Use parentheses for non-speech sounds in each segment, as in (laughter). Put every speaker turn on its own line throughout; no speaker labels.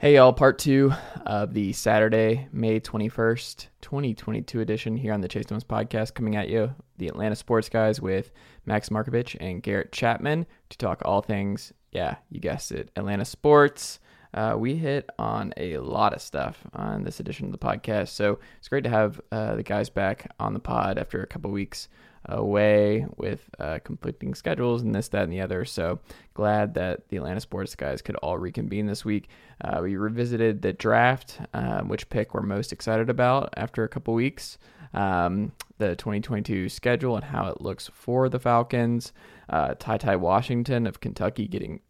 Hey, y'all, part two of the Saturday, May 21st, 2022 edition here on the Chase Thomas podcast coming at you, the Atlanta Sports Guys with Max Marcovitch and Garrett Chapman to talk all things, yeah, you guessed it, Atlanta sports. Uh, we hit on a lot of stuff on this edition of the podcast, so it's great to have uh, the guys back on the pod after a couple weeks away with uh, conflicting schedules and this, that, and the other. So glad that the Atlanta sports guys could all reconvene this week. Uh, we revisited the draft, um, which pick we're most excited about after a couple weeks. Um, the 2022 schedule and how it looks for the Falcons. Uh, Ty Ty Washington of Kentucky getting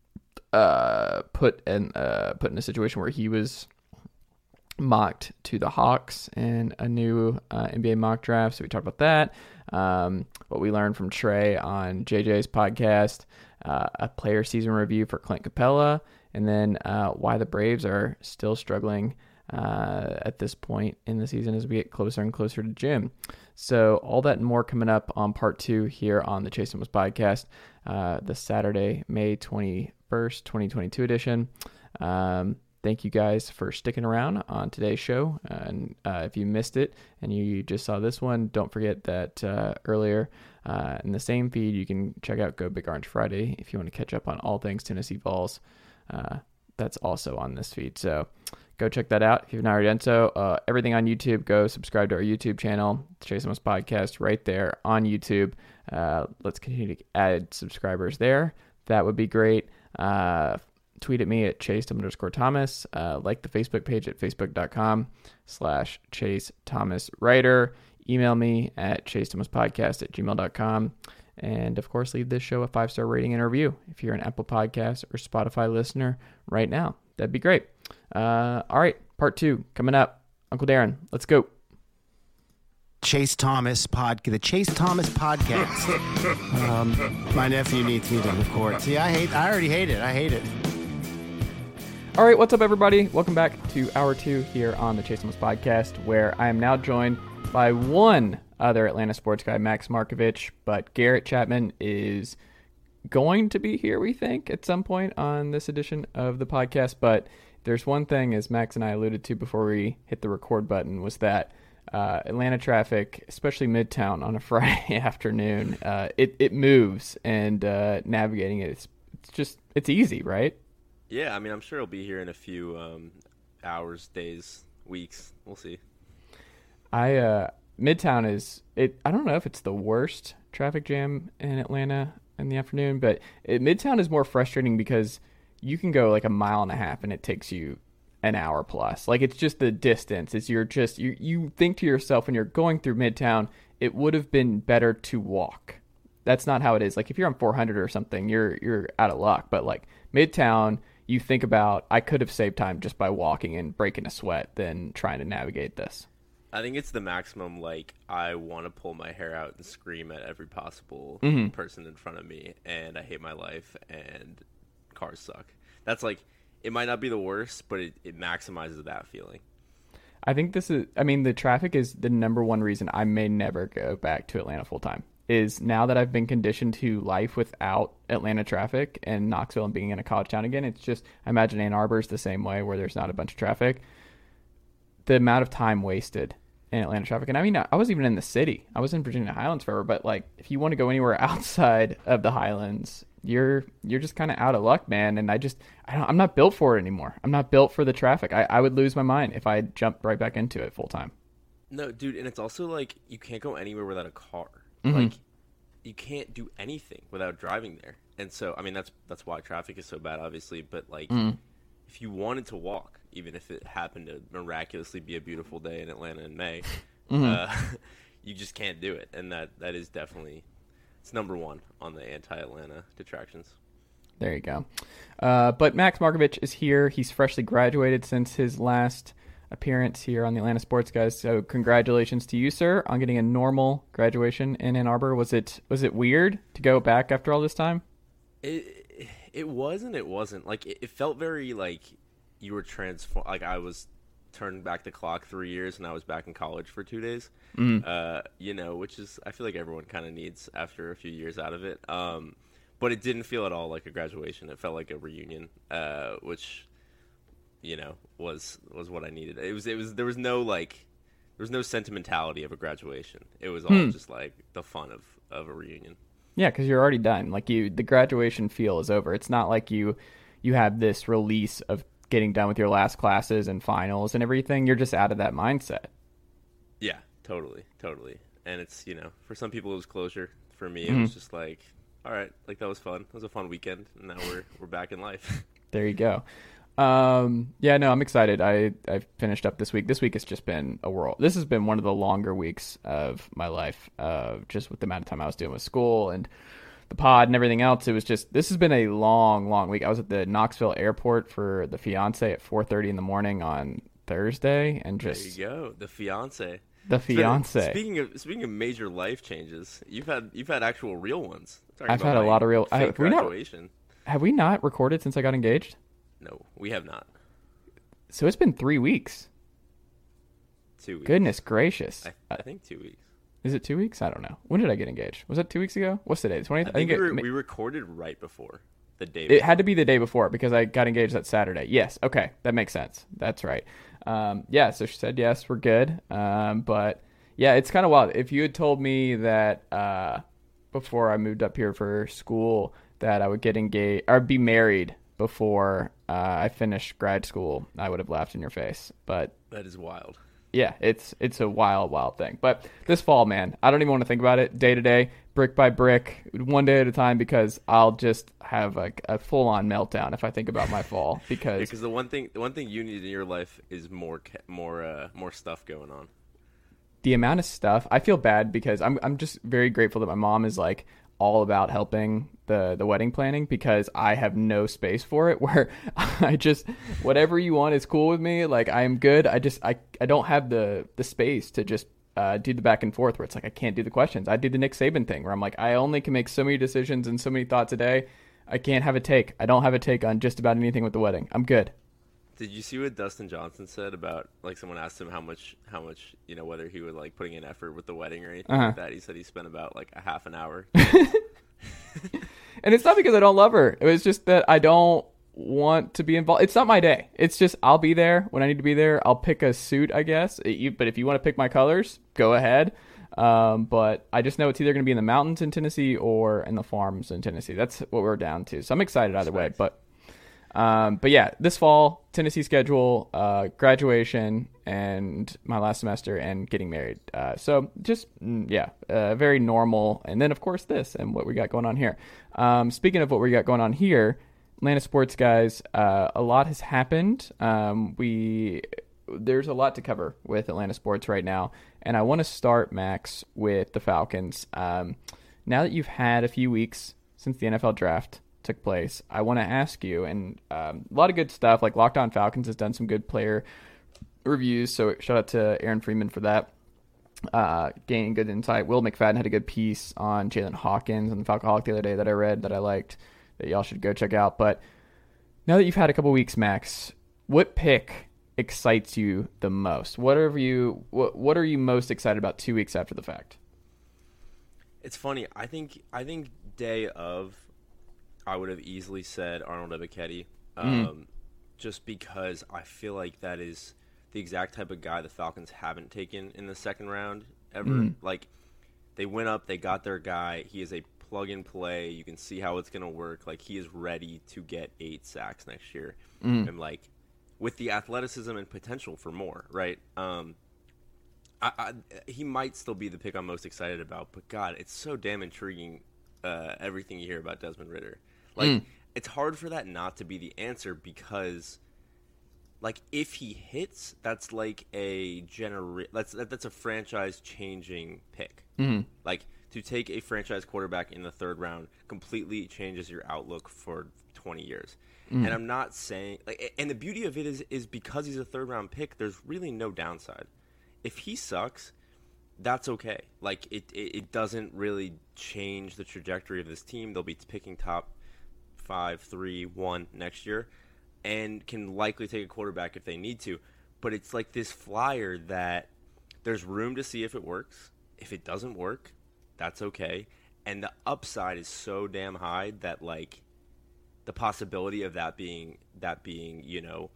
uh, put in uh, put in a situation where he was mocked to the Hawks in a new uh, NBA mock draft. So we talked about that. Um, what we learned from Trae on JJ's podcast, uh, a player season review for Clint Capela, and then uh, why the Braves are still struggling uh, at this point in the season as we get closer and closer to June. So all that and more coming up on part two here on the Chase Thomas podcast, uh, the Saturday, May 21st, 2022 edition. Um, thank you guys for sticking around on today's show. And uh, if you missed it and you just saw this one, don't forget that uh, earlier uh, in the same feed, you can check out Go Big Orange Friday if you want to catch up on all things Tennessee Vols. Uh, that's also on this feed. So go check that out if you've not already done so. Uh, everything on YouTube, go subscribe to our YouTube channel, Chase Thomas Podcast, right there on YouTube. Uh, let's continue to add subscribers there. That would be great tweet at me at chase underscore thomas uh, like the facebook page at facebook.com slash chase thomas writer email me at chase thomas podcast at gmail.com and of course leave this show a five star rating and review if you're an apple podcast or spotify listener right now that'd be great uh, all right part two coming up uncle darren let's go
Chase Thomas pod, the Chase Thomas podcast. (laughs) um, my nephew needs me to record. See, I hate. I already hate it. I hate it.
All right, what's up, everybody? Welcome back to hour two here on the Chase Thomas podcast, where I am now joined by one other Atlanta sports guy, Max Marcovitch, but Garrett Chapman is going to be here, we think, at some point on this edition of the podcast. But there's one thing, as Max and I alluded to before we hit the record button, was that uh, Atlanta traffic, especially Midtown on a (laughs) Friday afternoon, uh, it it moves, and uh, navigating it, it's, it's just it's easy, right?
Yeah, I mean, I'm sure he'll be here in a few um, hours, days, weeks. We'll see.
I uh, Midtown is it. I don't know if it's the worst traffic jam in Atlanta in the afternoon, but it, Midtown is more frustrating because you can go like a mile and a half and it takes you an hour plus. Like it's just the distance. It's you're just you you think to yourself when you're going through Midtown, it would have been better to walk. That's not how it is. Like if you're on 400 or something, you're you're out of luck. But like Midtown, you think about I could have saved time just by walking and breaking a sweat than trying to navigate this.
I think it's the maximum. Like I want to pull my hair out and scream at every possible mm-hmm. person in front of me, and I hate my life, and cars suck. That's like it might not be the worst, but it, it maximizes that feeling.
I think this is. I mean, the traffic is the number one reason I may never go back to Atlanta full time is now that I've been conditioned to life without Atlanta traffic and Knoxville and being in a college town again, it's just I imagine Ann Arbor is the same way where there's not a bunch of traffic. The amount of time wasted in Atlanta traffic, and I mean I was even in the city. I was in Virginia Highlands forever, but like if you want to go anywhere (laughs) outside of the Highlands, you're you're just kind of out of luck, man. And I just I don't, I'm not built for it anymore. I'm not built for the traffic. I, I would lose my mind if I jumped right back into it full time.
No, dude, and it's also like you can't go anywhere without a car. Mm-hmm. Like you can't do anything without driving there. And so, I mean, that's that's why traffic is so bad, obviously. But like, mm. if you wanted to walk, even if it happened to miraculously be a beautiful day in Atlanta in May, mm-hmm. uh, (laughs) you just can't do it. And that that is definitely it's number one on the anti-Atlanta detractions.
There you go. Uh, but Max Marcovitch is here. He's freshly graduated since his last appearance here on the Atlanta Sports Guys. So congratulations to you, sir, on getting a normal graduation in Ann Arbor. Was it was it weird to go back after all this time?
It it wasn't. it wasn't. Like it, it felt very like you were transformed. Like I was turned back the clock three years and I was back in college for two days. Mm. Uh, you know, which is I feel like everyone kind of needs after a few years out of it. Um, but it didn't feel at all like a graduation. It felt like a reunion, uh, which you know, was was what I needed. It was it was there was no like there was no sentimentality of a graduation. It was all
Hmm.
just like the fun of of a reunion.
Yeah, because you're already done. Like you, the graduation feel is over. It's not like you you have this release of getting done with your last classes and finals and everything. You're just out of that mindset.
Yeah, totally, totally. And it's you know, for some people it was closure. For me,
Mm-hmm.
it was just like, all right, like that was fun. It was a fun weekend, and now we're we're back in life. (laughs)
There you go. Um, yeah, no, I'm excited. I I finished up this week. This week has just been a whirl. This has been one of the longer weeks of my life. Uh, just with the amount of time I was doing with school and the pod and everything else. It was just this has been a long, long week. I was at the Knoxville airport for the fiance at 4:30 in the morning on Thursday, and just there
you go, the fiance.
the fiance.
Speaking of speaking of major life changes, you've had you've had actual real ones.
I've had a lot of real- I- have we not- Have we not recorded since I got engaged?
No, we have not.
So it's been three weeks.
Two weeks.
Goodness gracious.
I, I think two weeks.
Is it two weeks? I don't know. When did I get engaged? Was that two weeks ago? What's today? The 20th?
I think, we,
it,
were, we recorded right before the day.
it had to be the day before because I got engaged that Saturday. Yes. Okay. That makes sense. That's right. Um, yeah. So she said, yes, we're good. Um, but yeah, it's kind of wild. If you had told me that uh, before I moved up here for school that I would get engaged or be married before uh, I finished grad school, I would have laughed in your face. But
that is wild.
yeah, it's it's a wild, wild thing. But this fall, man, I don't even want to think about it day to day, brick by brick, one day at a time, because I'll just have a, a full on meltdown if I think about my fall. (laughs) Because
Because the one thing the one thing you need in your life is more more uh, more stuff going on.
the amount of stuff, I feel bad because I'm I'm just very grateful that my mom is like all about helping the the wedding planning because I have no space for it (laughs) where I just whatever you want is cool with me. Like I am good. I just I I don't have the the space to just uh, do the back and forth where it's like I can't do the questions. I do the Nick Saban thing where I'm like I only can make so many decisions and so many thoughts a day. I can't have a take. I don't have a take on just about anything with the wedding. I'm good
Did you see what Dustin Johnson said about like someone asked him how much how much you know whether he would like putting in effort with the wedding or anything
Uh-huh.
like that? He said he spent about like a half an hour. (laughs)
And it's not because I don't love her. It was just that I don't want to be involved. It's not my day. It's just I'll be there when I need to be there. I'll pick a suit, I guess. You- but if you want to pick my colors, go ahead. Um, but I just know it's either going to be in the mountains in Tennessee or in the farms in Tennessee. That's what we're down to. So I'm excited either way. But um, but yeah, this fall Tennessee schedule, uh, graduation, and my last semester, and getting married. Uh, so just mm, yeah, uh, very normal. And then of course this and what we got going on here. Um, speaking of what we got going on here, Atlanta sports guys, uh, a lot has happened. Um, we there's a lot to cover with Atlanta sports right now, and I want to start Max with the Falcons. Um, now that you've had a few weeks since the NFL draft took place, I want to ask you, and um, a lot of good stuff. Like Locked On Falcons has done some good player reviews, so shout out to Aaron Freeman for that. Uh, gaining good insight. Will McFadden had a good piece on Jaylinn Hawkins and the Falcoholic the other day that I read that I liked that y'all should go check out. But now that you've had a couple weeks, Max, what pick excites you the most? What are you what What are you most excited about two weeks after the fact?
It's funny. I think I think day of, I would have easily said Arnold Ebiketie, um, just because I feel like that is the exact type of guy the Falcons haven't taken in the second round ever. Like they went up, they got their guy. He is a plug and play. You can see how it's gonna work. Like he is ready to get eight sacks next year, and like with the athleticism and potential for more. Right. Um, I, I, he might still be the pick I'm most excited about, but God, it's so damn intriguing. Uh, everything you hear about Desmond Ridder, like it's hard for that not to be the answer because, like, if he hits, that's like a genera- that's that, that's a franchise changing pick. Mm-hmm. Like to take a franchise quarterback in the third round completely changes your outlook for 20 years. And I'm not saying like, and the beauty of it is is because he's a third round pick. There's really no downside if he sucks, that's okay. Like it, it, it doesn't really change the trajectory of this team. They'll be picking top five, three, one next year, and can likely take a quarterback if they need to. But it's like this flyer that there's room to see if it works. If it doesn't work, that's okay. And the upside is so damn high that like the possibility of that being that being you know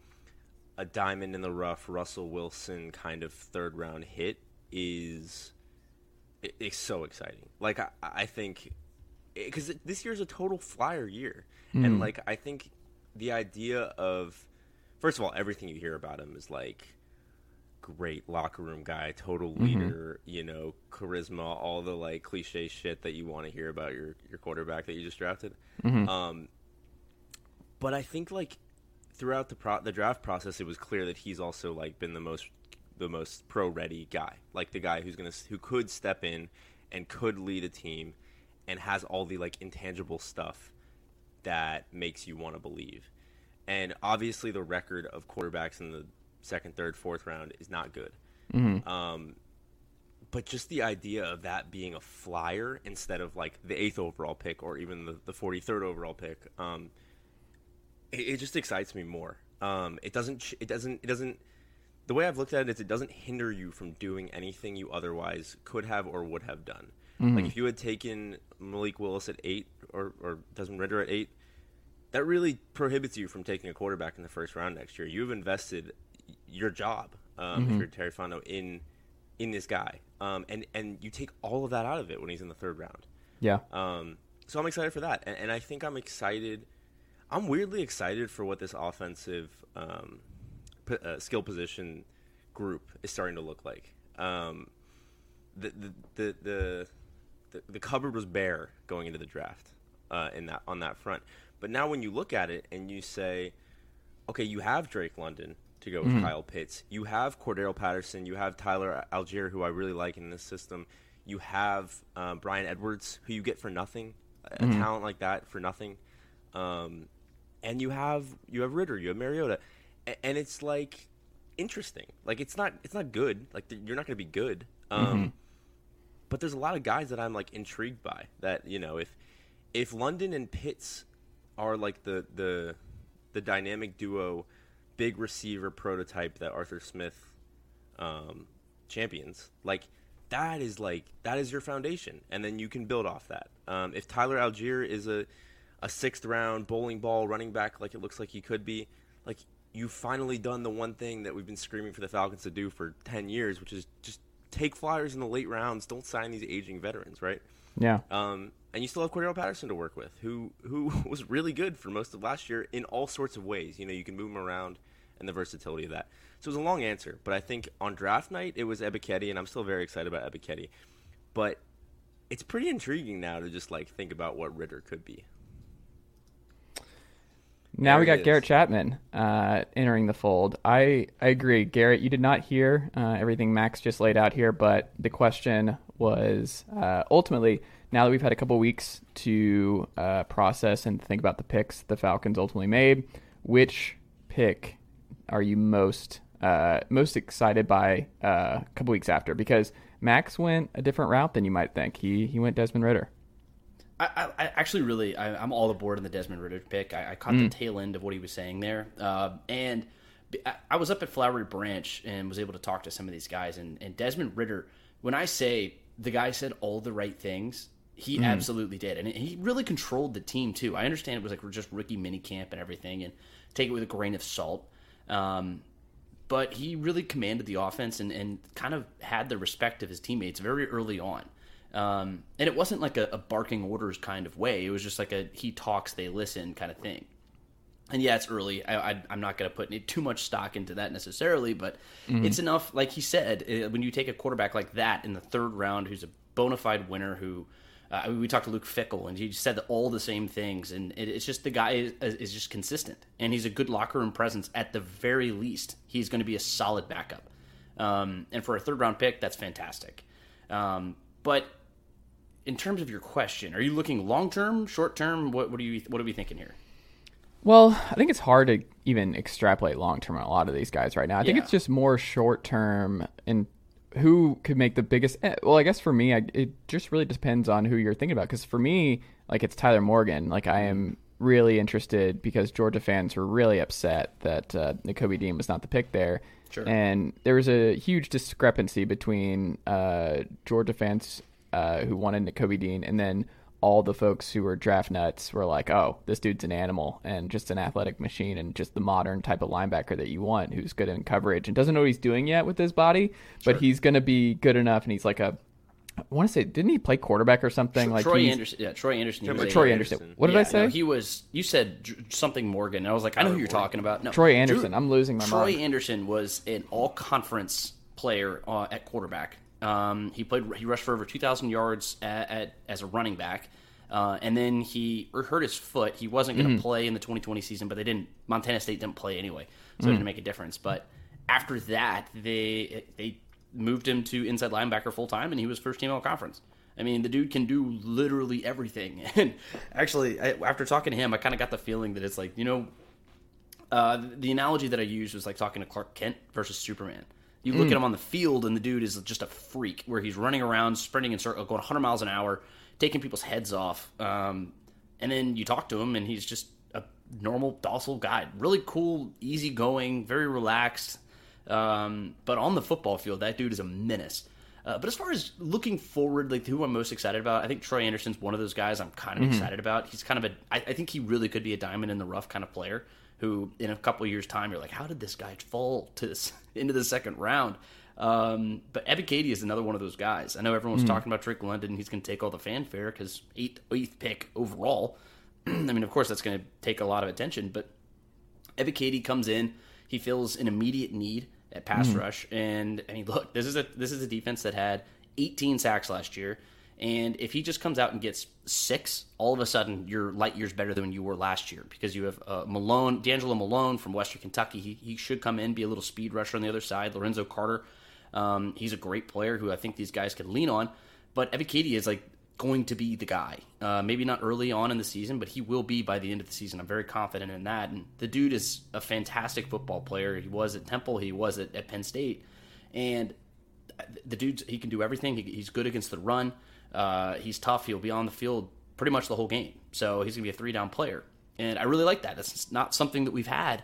a diamond in the rough Russell Wilson kind of third round hit is it's so exciting. Like I, I think because this year's a total flyer year, mm. and like I think the idea of first of all everything you hear about him is like great locker room guy, total mm-hmm. leader, mm-hmm. you know, charisma, all the like cliche shit that you want to hear about your your quarterback that you just drafted. Mm-hmm. Um, but I think like throughout the pro- the draft process, it was clear that he's also like been the most the most pro ready guy, like the guy who's gonna who could step in and could lead a team and has all the like intangible stuff that makes you want to believe. And obviously, the record of quarterbacks in the second, third, fourth round is not good. Mm-hmm. Um, but just the idea of that being a flyer instead of like the eighth overall pick or even the, the 43rd overall pick, um, it, it, just excites me more. Um, it doesn't, it doesn't, it doesn't, the way I've looked at it is it doesn't hinder you from doing anything you otherwise could have or would have done. Mm-hmm. Like if you had taken Malik Willis at eight or, or Desmond Ridder at eight, that really prohibits you from taking a quarterback in the first round next year. You've invested your job um, mm-hmm. if you're Terry Fontenot in in this guy, um, and and you take all of that out of it when he's in the third round.
Yeah.
Um, so I'm excited for that, and, and, I think I'm excited. I'm weirdly excited for what this offensive um, p- uh, skill position group is starting to look like. Um, the, the, the the the the cupboard was bare going into the draft uh, in that on that front, but now when you look at it and you say, okay, you have Drake London, to go with mm-hmm. Kyle Pitts. You have Cordarrelle Patterson. You have Tyler Allgeier, who I really like in this system. You have uh, Bryan Edwards, who you get for nothing, a mm-hmm. talent like that for nothing. Um, and you have you have Ridder, you have Mariota, and it's like interesting. Like it's not it's not good. Like you're not going to be good. Um, mm-hmm. But there's a lot of guys that I'm like intrigued by. That you know, if if London and Pitts are like the the the dynamic duo big receiver prototype that Arthur Smith um, champions, like that is like that is your foundation, and then you can build off that. Um, if Tyler Allgeier is a a sixth round bowling ball running back, like it looks like he could be, like you've finally done the one thing that we've been screaming for the Falcons to do for ten years, which is just take flyers in the late rounds. Don't sign these aging veterans, right?
Yeah.
Um, and you still have Cordarrelle Patterson to work with, who who (laughs) was really good for most of last year in all sorts of ways. You know, you can move him around and the versatility of that. So it was a long answer, but I think on draft night it was Ebiketie, and I'm still very excited about Ebiketie. But it's pretty intriguing now to just like think about what Ridder could be.
Now there we got Garrett Chapman uh, entering the fold. I, I agree. Garrett, you did not hear uh, everything Max just laid out here, but the question was uh, ultimately now that we've had a couple weeks to uh, process and think about the picks the Falcons ultimately made, which pick are you most uh, most excited by uh, a couple weeks after? Because Max went a different route than you might think. He he went Desmond Ridder.
I, I actually really I, am all aboard on the Desmond Ridder pick. I, I caught mm. the tail end of what he was saying there, uh, and I was up at Flowery Branch and was able to talk to some of these guys. And, and Desmond Ridder, when I say the guy said all the right things, he mm. absolutely did, and he really controlled the team too. I understand it was like we're just rookie mini camp and everything, and take it with a grain of salt. Um, but he really commanded the offense and, and kind of had the respect of his teammates very early on. Um, and it wasn't like a, a, barking orders kind of way. It was just like a he talks, they listen kind of thing. And yeah, it's early. I, am not going to put too much stock into that necessarily, but mm-hmm. it's enough. Like he said, uh, when you take a quarterback like that in the third round, who's a bona fide winner, who uh, I mean, we talked to Luke Fickell, and he said all the same things, and it, it's just the guy is, is, just consistent, and he's a good locker room presence. At the very least, he's going to be a solid backup. Um, and for a third round pick, that's fantastic. Um, but in terms of your question, are you looking long term, short term? What, what are you what are we thinking here?
Well, I think it's hard to even extrapolate long term on a lot of these guys right now. I yeah. think it's just more short term and who could make the biggest? Eh, well, I guess for me, I, it just really depends on who you're thinking about. Because for me, like it's Tyler Morgan. Like I am really interested because Georgia fans were really upset that uh, Dean was not the pick there. Sure. And there was a huge discrepancy between uh, Georgia fans uh, who wanted Nakobe Dean and then all the folks who were draft nuts were like, "Oh, this dude's an animal and just an athletic machine and just the modern type of linebacker that you want, who's good in coverage and doesn't know what he's doing yet with his body, but he's going to be good enough and he's like a I want to say, didn't he play quarterback or something? like
Troy Anderson. Yeah, Troy Anderson. he was a-
Troy Anderson. What did
Yeah,
I say?
no, he was. You said something Morgan. And I was like, I know who you're talking about. No,
Troy Anderson. I'm losing my
Troy
mind.
Troy Anderson was an all-conference player uh, at quarterback. Um, he played. He rushed for over 2,000 yards at, at, as a running back, uh, and then he hurt his foot. He wasn't
Mm-hmm.
going to play in the 2020 season, but they didn't. Montana State didn't play anyway, so
Mm.
it didn't make a difference. But after that, they they moved him to inside linebacker full time, and he was first team all conference. I mean, the dude can do literally everything. (laughs) And actually, I, after talking to him, I kind of got the feeling that it's like, you know, uh, the analogy that I used was like talking to Clark Kent versus Superman. You look at him on the field, and the dude is just a freak, where he's running around, sprinting in circle, going 100 miles an hour, taking people's heads off. Um, and then you talk to him, and he's just a normal, docile guy. Really cool, easygoing, very relaxed. Um, but on the football field, that dude is a menace. Uh, but as far as looking forward, like who I'm most excited about, I think Troy Anderson's one of those guys I'm kind of excited about. He's kind of a, I, I think he really could be a diamond in the rough kind of player. Who in a couple years' time, you're like, how did this guy fall to this, (laughs) into the second round? Um, but Ebiketie is another one of those guys. I know everyone's talking about Drake London. He's going to take all the fanfare because eighth, eighth pick overall. (clears throat) I mean, of course, that's going to take a lot of attention, but Ebiketie comes in. He feels an immediate need at pass rush, and I mean, look, this is a this is a defense that had 18 sacks last year, and if he just comes out and gets six, all of a sudden you're light years better than you were last year because you have uh, Malone, DeAngelo Malone from Western Kentucky. He, he should come in, be a little speed rusher on the other side. Lorenzo Carter, um, he's a great player who I think these guys can lean on, but Ebiketie is like going to be the guy. Uh, maybe not early on in the season, but he will be by the end of the season. I'm very confident in that. And the dude is a fantastic football player. He was at Temple, he was at, at Penn State, and the dude he can do everything. He, he's good against the run. Uh, he's tough. He'll be on the field pretty much the whole game. So he's gonna be a three down player, and I really like that. That's not something that we've had.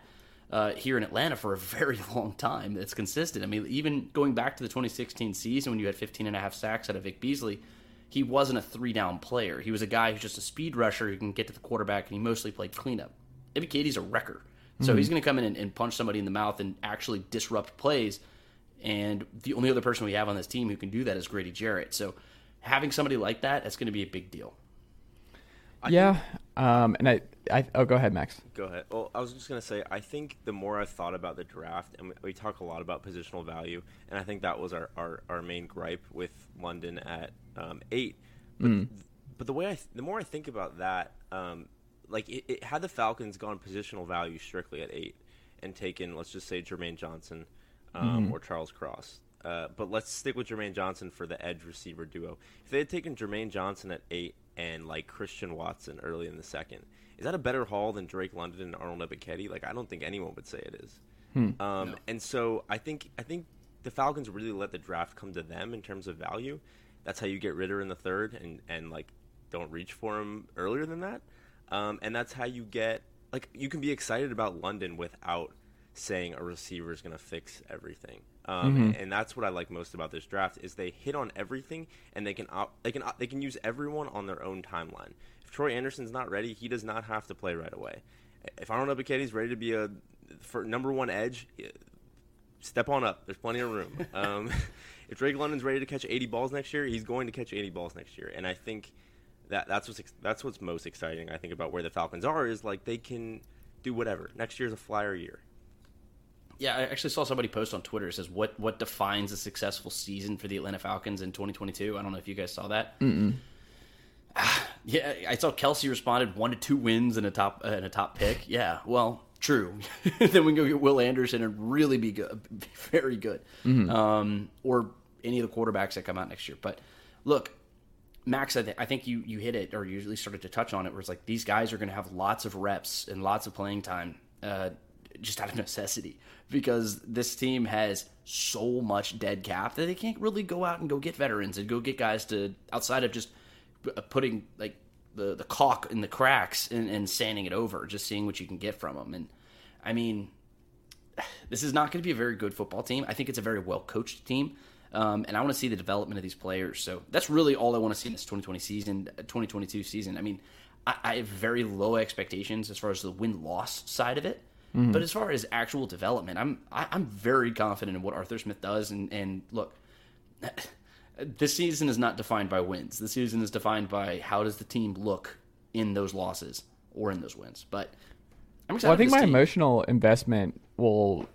Uh, here in Atlanta for a (laughs) very long time. It's consistent. I mean, even going back to the 2016 season when you had 15 and a half sacks out of Vic Beasley, he wasn't a three down player. He was a guy who's just a speed rusher who can get to the quarterback, and he mostly played cleanup. Ebiketie's a wrecker. So he's going to come in and, and punch somebody in the mouth and actually disrupt plays. And the only other person we have on this team who can do that is Grady Jarrett. So having somebody like that, that's going to be a big deal.
yeah. Um, and I, I, oh, go ahead, Max.
Go ahead. Well, I was just gonna say, I think the more I've thought about the draft, and we, we talk a lot about positional value, and I think that was our, our, our main gripe with London at um, eight. But, but the way I, the more I think about that, um, like it, it had the Falcons gone positional value strictly at eight, and taken, let's just say Jermaine Johnson, um, or Charles Cross. Uh, but let's stick with Jermaine Johnson for the edge receiver duo. If they had taken Jermaine Johnson at eight and like Christian Watson early in the second, is that a better haul than Drake London and Arnold Ebiketie? Like I don't think anyone would say it is. Um, And so I think I think the Falcons really let the draft come to them in terms of value. That's how you get Ridder in the third and and like don't reach for him earlier than that. Um, and that's how you get like you can be excited about London without saying a receiver is going to fix everything. Um, and, and that's what I like most about this draft is they hit on everything and they can op- they can op- they can use everyone on their own timeline. If Troy Anderson's not ready, he does not have to play right away. If Arnold Ebiketie's ready to be a for number one edge, step on up. There's plenty of room. (laughs) Um, (laughs) if Drake London's ready to catch 80 balls next year, he's going to catch 80 balls next year. And I think that that's what's ex- that's what's most exciting. I think about where the Falcons are is like they can do whatever. Next year's a flyer year.
Yeah, I actually saw somebody post on Twitter. It says what what defines a successful season for the Atlanta Falcons in 2022. I don't know if you guys saw that. (sighs) Yeah, I saw Kelsey responded one to two wins and a top uh, and a top pick. (laughs) Yeah, well, true. (laughs) then we can go get Will Anderson and really be good, be (laughs) very good, um, or any of the quarterbacks that come out next year. But look, Max, I, th- I think you you hit it, or you at least started to touch on it, where it's like these guys are going to have lots of reps and lots of playing time, uh, just out of (laughs) necessity, because this team has so much dead cap that they can't really go out and go get veterans and go get guys to outside of just uh, putting like the the caulk in the cracks and, and sanding it over, just seeing what you can get from them. And I mean, (sighs) this is not going to be a very good football team. I think it's a very well coached team. Um, and I want to see the development of these players. So that's really all I want to see in this 2020 season, 2022 season. I mean, I, I have very low expectations as far as the win loss side of it. Mm-hmm. But as far as actual development, I'm I, am i am very confident in what Arthur Smith does. And, and look, (laughs) this season is not defined by wins. The season is defined by how does the team look in those losses or in those wins. But
I'm excited. Well, I think my team. emotional investment will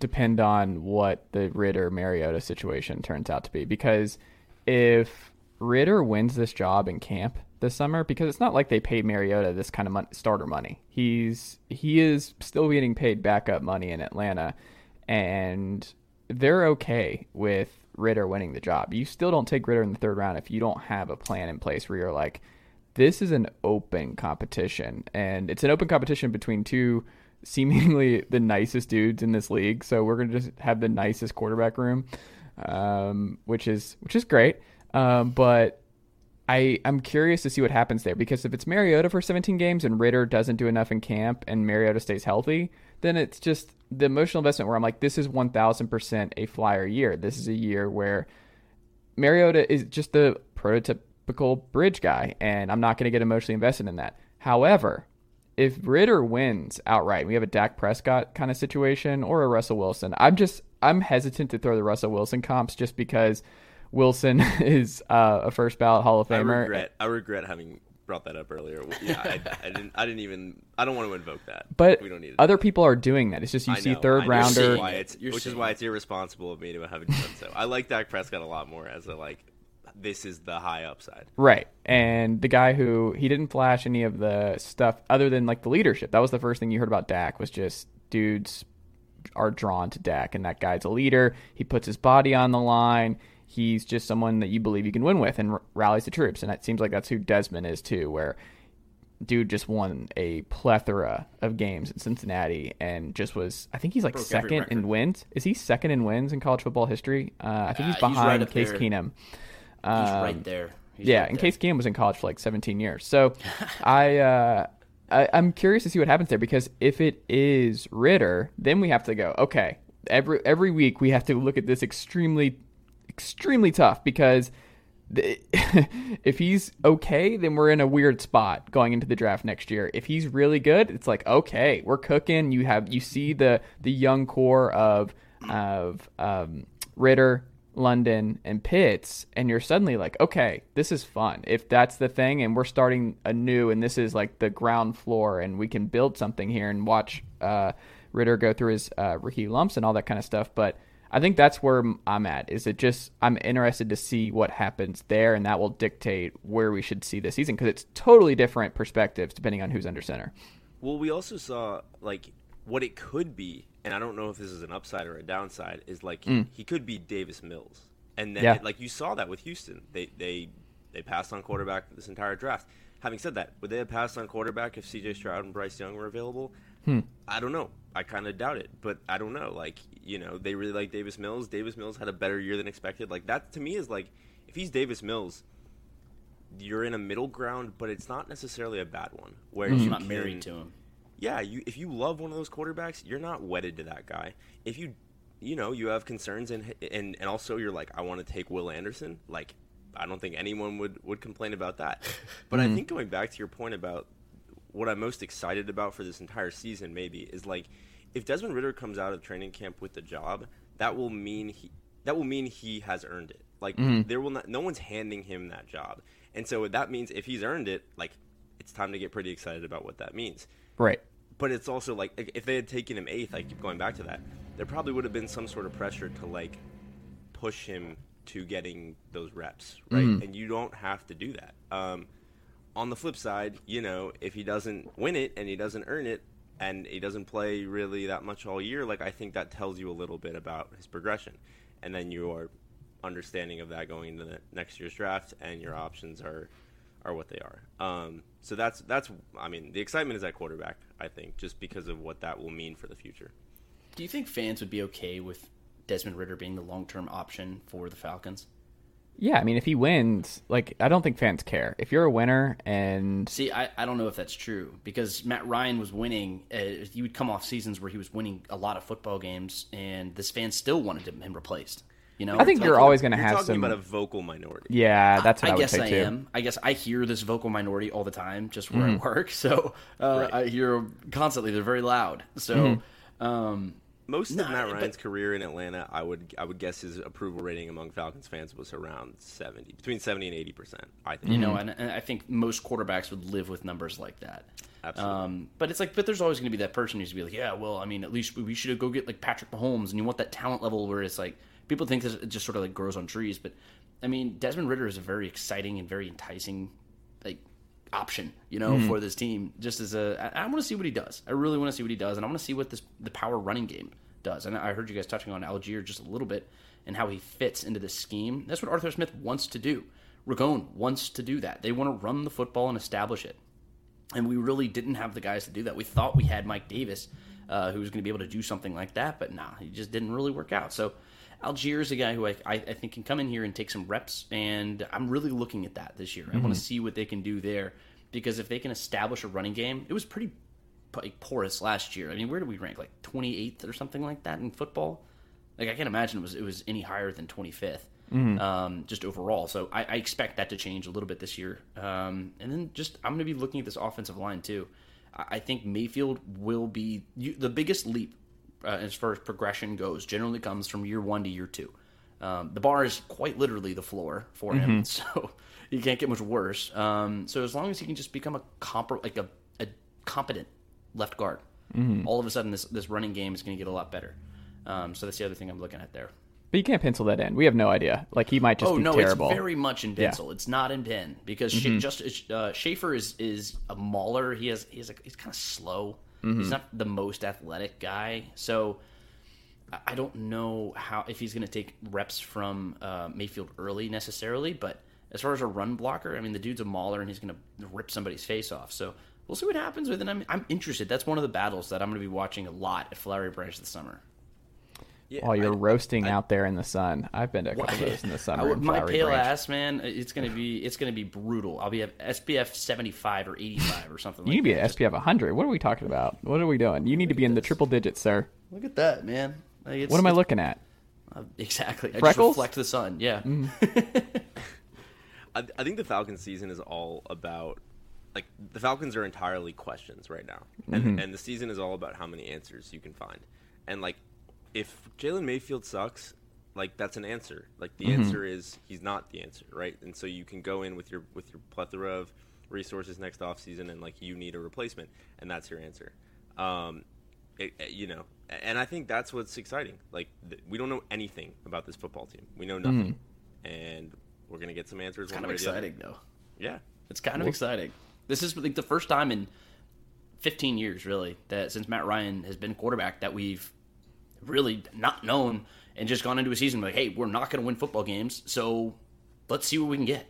depend on what the Ridder Mariota situation turns out to be. Because if Ridder wins this job in camp, this summer because it's not like they paid Mariota this kind of mon- starter money. He's he is still getting paid backup money in Atlanta, and they're okay with Ridder winning the job. You still don't take Ridder in the third round if you don't have a plan in place where you're like, this is an open competition, and it's an open competition between two seemingly (laughs) the nicest dudes in this league. So we're gonna just have the nicest quarterback room, um, which is which is great. Um, but I I'm curious to see what happens there because if it's Mariota for 17 games and Ridder doesn't do enough in camp and Mariota stays healthy, then it's just the emotional investment where I'm like, this is 1,000% a flyer year. This is a year where Mariota is just the prototypical bridge guy, and I'm not going to get emotionally invested in that. However, if Ridder wins outright, we have a Dak Prescott kind of situation or a Russell Wilson. I'm just I'm hesitant to throw the Russell Wilson comps just because Wilson (laughs) is uh, a first ballot Hall of Famer.
I regret, I regret having brought that up earlier. Yeah, I, I, (laughs) didn't. I didn't even. I don't want to invoke that.
But we don't need other people are doing that. It's just you I see know, third rounder,
which is why it's irresponsible of me to have done so. I like Dak Prescott a lot more as a like. This is the high upside,
right? And the guy who he didn't flash any of the stuff other than like the leadership. That was the first thing you heard about Dak was just dudes are drawn to Dak, and that guy's a leader. He puts his body on the line he's just someone that you believe you can win with and r- rallies the troops. And it seems like that's who Desmond is too, where dude just won a plethora of games in Cincinnati and just was. I think he's like Broke second in wins. Is he second in wins in college football history? Uh, I think he's behind he's right Case there. Keenum.
Um, he's right there. He's
yeah,
right
and Case Keenum was in college for like 17 years. So (laughs) I. Uh, I, I'm curious to see what happens there because if it is Ridder, then we have to go. Okay, every every week we have to look at this extremely extremely tough because the, (laughs) if he's okay, then we're in a weird spot going into the draft next year. If he's really good, it's like okay, we're cooking. You have you see the the young core of of um, Ridder, London, and Pitts, and you're suddenly like, okay, this is fun. If that's the thing, and we're starting anew, and this is like the ground floor, and we can build something here and watch uh, Ridder go through his uh, rookie lumps and all that kind of stuff, but I think that's where I'm at. Is it just I'm interested to see what happens there, and that will dictate where we should see this season because it's totally different perspectives depending on who's under center.
Well, we also saw like what it could be, and I don't know if this is an upside or a downside. Is like mm. he could be Davis Mills, and then yeah. like you saw that with Houston, they they they passed on quarterback this entire draft. Having said that, would they have passed on quarterback if C.J. Stroud and Bryce Young were available? Hmm. I don't know. I kind of doubt it, but I don't know. Like, you know, they really like Davis Mills. Davis Mills had a better year than expected. Like, that to me is like, if he's Davis Mills, you're in a middle ground, but it's not necessarily a bad one. Where
mm-hmm. you're not can, married to him.
Yeah, you if you love one of those quarterbacks, you're not wedded to that guy. If you, you know, you have concerns and and and also you're like, I want to take Will Anderson. Like, I don't think anyone would would complain about that. (laughs) But mm-hmm. I think going back to your point about what I'm most excited about for this entire season, maybe, is like if Desmond Ridder comes out of training camp with the job, that will mean he that will mean he has earned it. Like mm-hmm. there will not no one's handing him that job. And so that means if he's earned it, like it's time to get pretty excited about what that means.
Right.
But it's also like if they had taken him eighth, I keep going back to that, there probably would have been some sort of pressure to like push him to getting those reps, right? Mm-hmm. And you don't have to do that. Um, on the flip side, you know, if he doesn't win it and he doesn't earn it, and he doesn't play really that much all year, like I think that tells you a little bit about his progression, and then your understanding of that going into the next year's draft, and your options are are what they are. Um, so that's that's I mean the excitement is at quarterback. I think just because of what that will mean for the future.
Do you think fans would be okay with Desmond Ridder being the long term option for the Falcons?
Yeah, I mean, if he wins, like, I don't think fans care. If you're a winner and.
See, I, I don't know if that's true because Matt Ryan was winning. Uh, would come off seasons where he was winning a lot of football games, and this fan still wanted him replaced. You know,
I think you're
Like,
always going to have
talking
some.
about a vocal minority.
yeah, that's what I,
I
would
guess
say
I
too.
am. I guess I hear this vocal minority all the time, just where
Mm-hmm.
I work. (laughs) So uh,
Right.
I hear constantly. They're very loud. So
Mm-hmm.
um,
Most
No,
of Matt
but-
Ryan's career in Atlanta, I would I would guess his approval rating among Falcons fans was around seventy, between seventy and eighty percent. I think.
you know,
Mm-hmm.
and, and I think most quarterbacks would live with numbers like that.
Absolutely.
Um, but it's like, but there's always going to be that person who's be like, yeah, well, I mean, at least we should go get like Patrick Mahomes, and you want that talent level where it's like people think that it just sort of like grows on trees, but I mean, Desmond Ridder is a very exciting and very enticing like option, you know, for this team. Just as a, I, I want to see what he does. I really want to see what he does, and I want to see what this the power running game does. And I heard you guys touching on Allgeier just a little bit and how he fits into this scheme. That's what Arthur Smith wants to do. Ragone wants to do that. They want to run the football and establish it and we really didn't have the guys to do that. We thought we had Mike Davis, uh, who was going to be able to do something like that, but nah, he just didn't really work out. So Allgeier is a guy who I, I, think can come in here and take some reps, and I'm really looking at that this year. I want to see what they can do there because if they can establish a running game, it was pretty porous last year. I mean, where did we rank? Like 28th or something like that in football. Like I can't imagine it was it was any higher than 25th. Um, just overall, so I, I expect that to change a little bit this year. Um, and then just I'm going to be looking at this offensive line too. I, I think Mayfield will be you, the biggest leap uh, as far as progression goes. Generally comes from year one to year two. Um, the bar is quite literally the floor for him, (laughs) so you can't get much worse. Um, so as long as he can just become a comp- like a, a competent left guard, all of a sudden this this running game is going to get a lot better. Um, so that's the other thing I'm looking at there.
But you can't pencil that in. We have no idea. Like he might just
oh
be
no,
terrible.
it's very much in pencil. It's not in pen because
Mm-hmm.
just uh, Shaffer is is a mauler. He has he's a, he's kind of slow.
Mm-hmm.
He's not the most athletic guy, so I- don't know how if he's going to take reps from uh, Mayfield early necessarily. But as far as a run blocker, I mean, the dude's a mauler and he's going to rip somebody's face off. So we'll see what happens with it. I'm, I'm interested. That's one of the battles that I'm going to be watching a lot at Flowery Branch this summer.
Yeah,
While you're
I-
roasting out there in the sun. I've been to a couple of those in the sun.
I
summer.
would-
in
my
Flowery
pale
Branch.
ass man, it's gonna be it's gonna be brutal. I'll be at SPF seventy five or eighty five or something.
You
like
need to be at SPF 100. What are we talking about? What are we doing? You need to be in the triple digits, sir.
Look at that, man. Like, it's-
What am I looking at?
uh, exactly. I
Freckles?
just reflect the sun. Yeah. (laughs)
I, I think the Falcons season is all about like the Falcons are entirely questions right now, and and the season is all about how many answers you can find, and like if Jalen Mayfield sucks, like that's an answer. Like the answer is he's not the answer, right? And so you can go in with your with your plethora of resources next off season, and like you need a replacement, and that's your answer. Um, it, it- you know, and I think that's what's exciting. Like th- we don't know anything about this football team. We know nothing, and we're gonna get some answers.
It's
kind
of
way or the other.
exciting though.
Yeah.
It's kind of exciting. This is like the first time in 15 years, really, that since Matt Ryan has been quarterback, that we've really not known and just gone into a season like, hey, we're not going to win football games, so let's see what we can get.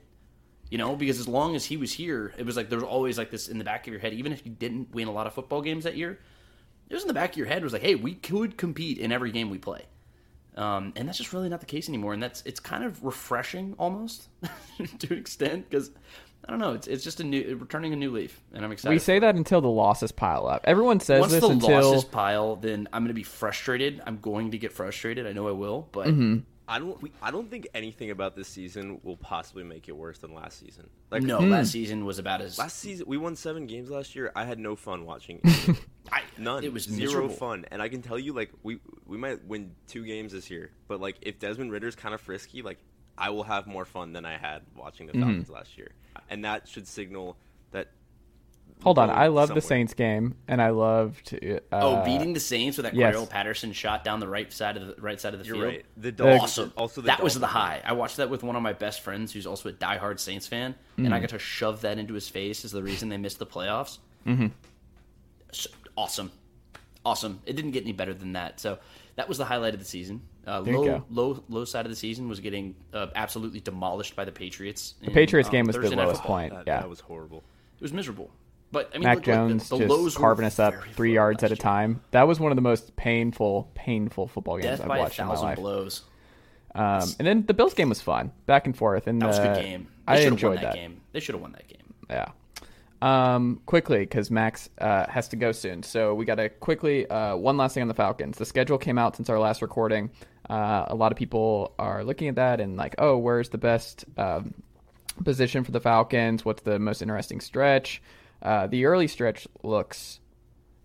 You know, because as long as he was here, it was like there was always like this in the back of your head, even if you didn't win a lot of football games that year, it was in the back of your head was like, hey, we could compete in every game we play. Um, and that's just really not the case anymore, and that's it's kind of refreshing almost (laughs) to an extent because I don't know, it's it's just a new returning a new leaf, and I'm excited.
We say that until the losses pile up. Everyone says
once
this
the
until
losses pile, then I'm going to be frustrated. I'm going to get frustrated. I know I will, but
Mm-hmm.
I don't. I don't think anything about this season will possibly make it worse than last season. Like
no,
Hmm.
last season was about as
last season, we won seven games last year. I had no fun watching. (laughs)
I,
None.
It was
zero
miserable.
fun. And I can tell you, like we we might win two games this year, but like if Desmond Ridder's kind of frisky, like I will have more fun than I had watching the
Mm-hmm.
Falcons last year, and that should signal that.
Hold on, I love the. Saints game, and I loved. Uh,
Oh, beating the Saints with that
yes.
Cordarrelle Patterson shot down the right side of the right side of the
You're
field.
right. The Dolphins,
Awesome.
also the
that was the high. I watched that with one of my best friends who's also a diehard Saints fan, and
Mm-hmm.
I got to shove that into his face as the reason they missed the playoffs. Mm-hmm. Awesome. Awesome. It didn't get any better than that. So that was the highlight of the season. Uh, low,
go.
low, low side of the season was getting uh, absolutely demolished by the Patriots.
the Patriots game was
Thursday
the lowest point.
That,
yeah,
that was horrible.
It was miserable. But I mean,
Mac
look, look,
Jones
the, the
just
were
carving us up three yards at a
last year.
time. That was one of the most painful, painful football games
Death
I've
by a
watched in my
thousand
life.
blows.
Um, and then the Bills game was fun, back and forth, and
That was a
uh,
good game. They
I enjoyed
won that,
that.
game. They should have won that game.
Yeah. Um, quickly, because Max uh, has to go soon. So we got to quickly, uh, one last thing on the Falcons. The schedule came out since our last recording. Uh, a lot of people are looking at that and like, oh, where's the best um, position for the Falcons? What's the most interesting stretch? Uh, the early stretch looks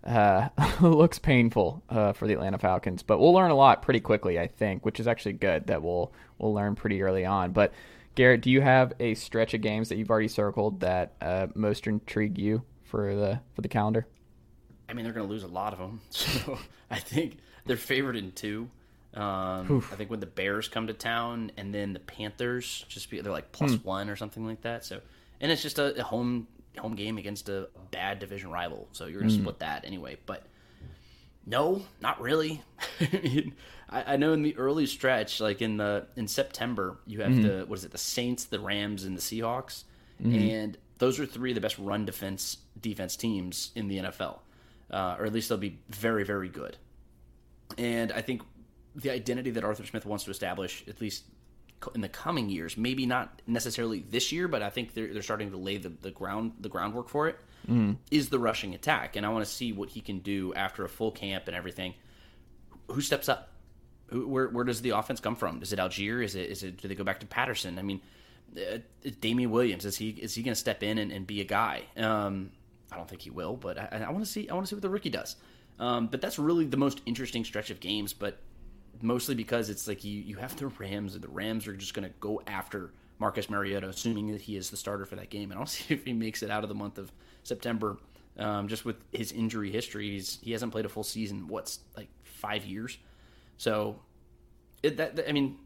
uh, (laughs) looks painful uh, for the Atlanta Falcons, but we'll learn a lot pretty quickly, I think, which is actually good that we'll we'll learn pretty early on. But Garrett, do you have a stretch of games that you've already circled that uh, most intrigue you for the for the calendar?
I mean, they're going to lose a lot of them, (laughs) so I think they're favored in two. Um, I think when the Bears come to town, and then the Panthers, just be, they're like plus
Hmm.
one or something like that. So, and it's just a, a home home game against a bad division rival, so you're going
Hmm.
split that anyway. But no, not really. I, (laughs) mean, I I know in the early stretch, like in the in September, you have
Mm-hmm.
the what is it, the Saints, the Rams, and the Seahawks, and those are three of the best run defense defense teams in the NFL, uh, or at least they'll be very very good. And I think the identity that Arthur Smith wants to establish, at least in the coming years, maybe not necessarily this year, but I think they're, they're starting to lay the, the ground the groundwork for it. Is the rushing attack, and I want to see what he can do after a full camp and everything. Who steps up? Who, where where does the offense come from? Is it Allgeier? Is it is it? Do they go back to Patterson? I mean, uh, Damien Williams is he is he going to step in and, and be a guy? Um, I don't think he will, but I, I want to see I want to see what the rookie does. Um, but that's really the most interesting stretch of games, but mostly because it's like you you have the Rams, and the Rams are just going to go after Marcus Mariota, assuming that he is the starter for that game. And (laughs) I'll see if he makes it out of the month of September. Um, just with his injury history, he's, he hasn't played a full season. What's like five years? So, it, that, that- I mean,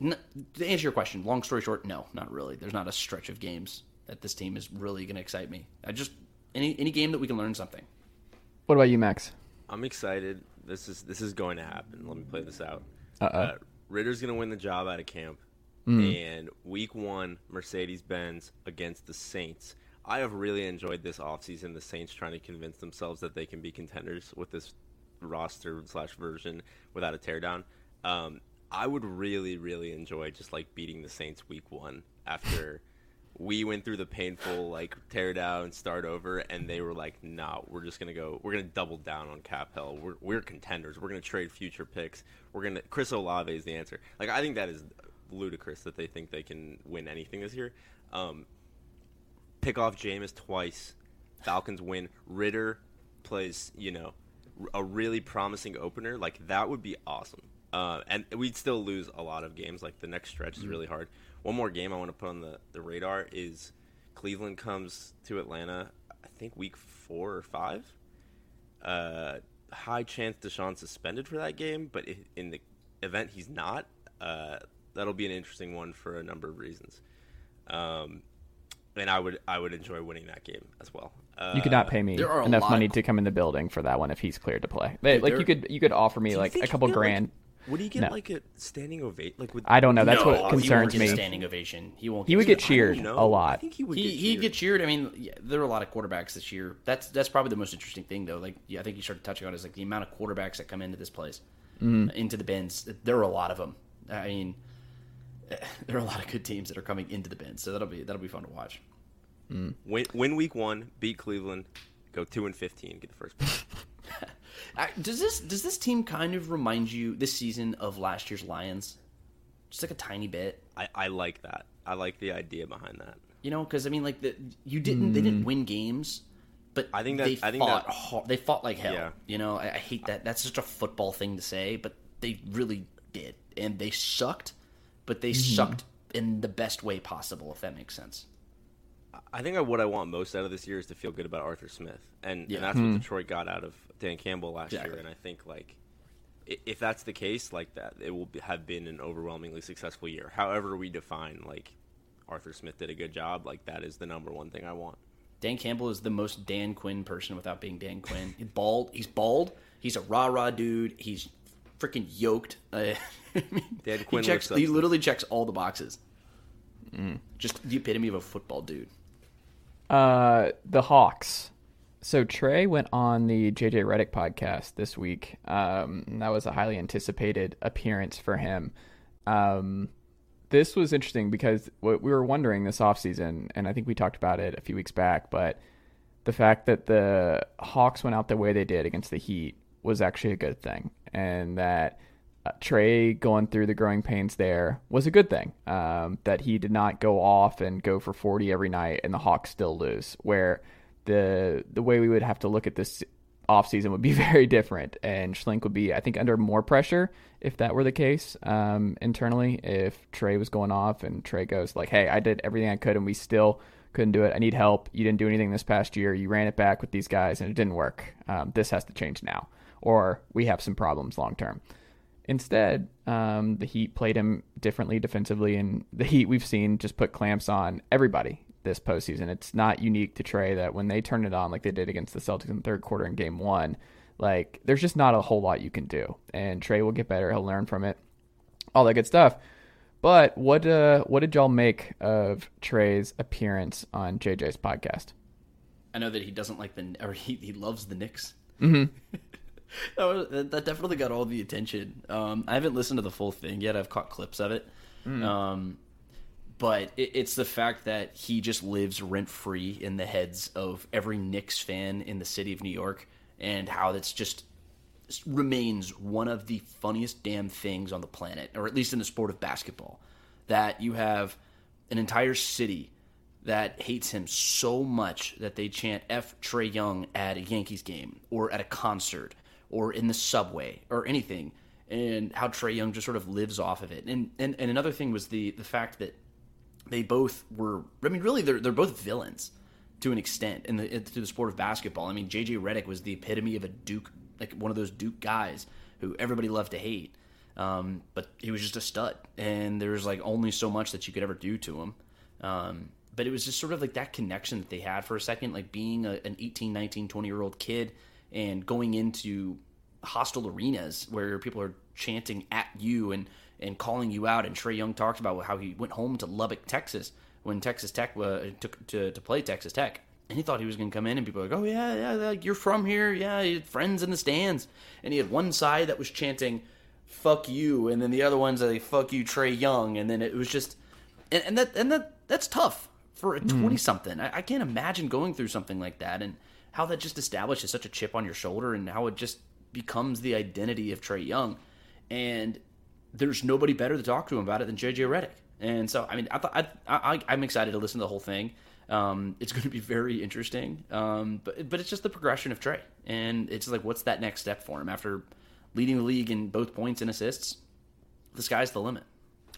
n- to answer your question, long story short, no, not really. There's not a stretch of games that this team is really going to excite me. I just any any game that we can learn something.
What about you, Max?
I'm excited. This is this is going to happen. Let me play this out.
Uh-oh.
Uh, Ridder's going to win the job out of camp.
Mm.
And week one, Mercedes Benz against the Saints. I have really enjoyed this offseason. The Saints trying to convince themselves that they can be contenders with this roster slash version without a teardown. Um, I would really, really enjoy just like beating the Saints week one after we went through the painful like tear down, start over, and they were like, "No, we're just gonna go. We're gonna double down on cap hell. We're we're contenders. We're gonna trade future picks. We're gonna Chris Olave is the answer. Like I think that is ludicrous that they think they can win anything this year. Um, pick off Jameis twice. Falcons win. Ridder plays, you know, a really promising opener. Like that would be awesome. Uh, and we'd still lose a lot of games. Like the next stretch is really hard. One more game I want to put on the, the radar is Cleveland comes to Atlanta. I think week four or five. Uh, high chance Deshaun suspended for that game, but if, in the event he's not, uh, that'll be an interesting one for a number of reasons. Um, and I would I would enjoy winning that game as well. Uh,
You could not pay me
there are a
enough money
of-
to come in the building for that one if he's cleared to play. Like
there-
you could you could offer me like a couple
get, like-
grand.
Would he get
No.
like a standing ovation? Like with
I don't know. That's
no,
what
he won't
concerns
get
me.
standing ovation. He won't.
He would get
I
cheered a lot.
I think he would.
He
get
he
cheered.
get cheered. I mean, yeah, there are a lot of quarterbacks this year. That's that's probably the most interesting thing, though. Like, yeah, I think you started touching on is like the amount of quarterbacks that come into this place,
Mm-hmm.
into the Benz. There are a lot of them. I mean, (laughs) there are a lot of good teams that are coming into the Benz, so that'll be that'll be fun to watch.
win, win week one, beat Cleveland, go two and fifteen, get the first (laughs) pick. (laughs)
does this does this team kind of remind you this season of last year's Lions? Just like a tiny bit,
I, I like that. I like the idea behind that.
you know, because I mean, like the, you didn't they didn't hmm. win games, but
I think that-
they
I think
fought
that-
hard. They fought like hell.
Yeah.
You know, I, I hate that. That's such a football thing to say, but they really did, and they sucked, but they mm-hmm. sucked in the best way possible. If that makes sense.
I think what I want most out of this year is to feel good about Arthur Smith, and,
Yeah.
and that's what Detroit got out of Dan Campbell last
Exactly.
year. And I think like if that's the case, like that, it will have been an overwhelmingly successful year. However, we define like Arthur Smith did a good job, like that is the number one thing I want.
Dan Campbell is the most Dan Quinn person without being Dan Quinn. He's bald. He's bald. He's a rah rah dude. He's freaking yoked. Uh, (laughs) I mean,
Dan
he
Quinn
checks.
with
He literally checks all the boxes. Just the epitome of a football dude.
Uh, the Hawks. So Trae went on the JJ Redick podcast this week. Um, that was a highly anticipated appearance for him. Um, this was interesting because what we were wondering this offseason, and I think we talked about it a few weeks back, but the fact that the Hawks went out the way they did against the Heat was actually a good thing, and that uh, Trae going through the growing pains there was a good thing. Um, that he did not go off and go for 40 every night, and the Hawks still lose. Where the the way we would have to look at this offseason would be (laughs) very different, and Schlenk would be, I think, under more pressure if that were the case um, internally. If Trae was going off and Trae goes like, "Hey, I did everything I could, and we still." Couldn't do it. I need help. You didn't do anything this past year. You ran it back with these guys and it didn't work. Um, this has to change now, or we have some problems long term. Instead, um, the Heat played him differently defensively, and the Heat we've seen just put clamps on everybody this postseason. It's not unique to Trae that when they turn it on like they did against the Celtics in the third quarter in Game One, like there's just not a whole lot you can do. And Trae will get better. He'll learn from it. All that good stuff. But what uh, what did y'all make of Trae's appearance on JJ's podcast?
I know that he doesn't like the or he he loves the Knicks.
Mm-hmm. (laughs) (laughs)
that, was, that definitely got all the attention. Um, I haven't listened to the full thing yet. I've caught clips of it. Mm. Um, but it, it's the fact that he just lives rent free in the heads of every Knicks fan in the city of New York, and how that's just remains one of the funniest damn things on the planet, or at least in the sport of basketball. That you have an entire city that hates him so much that they chant F Trae Young at a Yankees game or at a concert or in the subway or anything, and how Trae Young just sort of lives off of it. And, and and another thing was the the fact that they both were. I mean, really, they're they're both villains to an extent in the to the sport of basketball. I mean, JJ Redick was the epitome of a Duke like one of those Duke guys who everybody loved to hate. Um, but he was just a stud, and there's like only so much that you could ever do to him. Um, but it was just sort of like that connection that they had for a second, like being a, an 18, 19, 20 year old kid and going into hostile arenas where people are chanting at you and, and calling you out. And Trae Young talked about how he went home to Lubbock, Texas when Texas Tech uh, took to, to play Texas Tech and he thought he was going to come in and people were like, oh, yeah, yeah, like, you're from here. Yeah, friends in the stands. And he had one side that was chanting, fuck you. And then the other ones that they fuck you, Trae Young. And then it was just, and, and that, and that, that's tough for a 20 mm. something. I, I can't imagine going through something like that and how that just establishes such a chip on your shoulder and how it just becomes the identity of Trae Young. And there's nobody better to talk to him about it than JJ Redick. And so, I mean, I thought I, I, I'm excited to listen to the whole thing. Um, it's going to be very interesting. Um, but but it's just the progression of Trae, and it's like what's that next step for him after leading the league in both points and assists? The sky's the limit.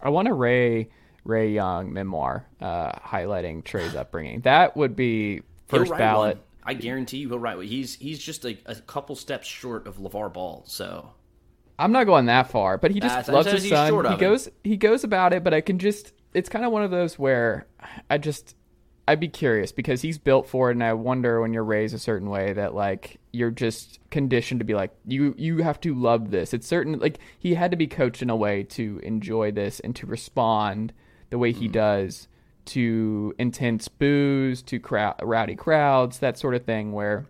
I want a Ray Ray Young memoir uh, highlighting Trae's upbringing. That would be first ballot.
One. I guarantee you he'll one. He's he's just like a couple steps short of LeVar Ball. So
I'm not going that far, but he just loves his son. He goes he goes about it, but I can just it's kind of one of those where I just I'd be curious because he's built for it, and I wonder when you're raised a certain way that like you're just conditioned to be like you you have to love this. It's certain like he had to be coached in a way to enjoy this and to respond the way he mm. does to intense boos, to crowd, rowdy crowds, that sort of thing. Where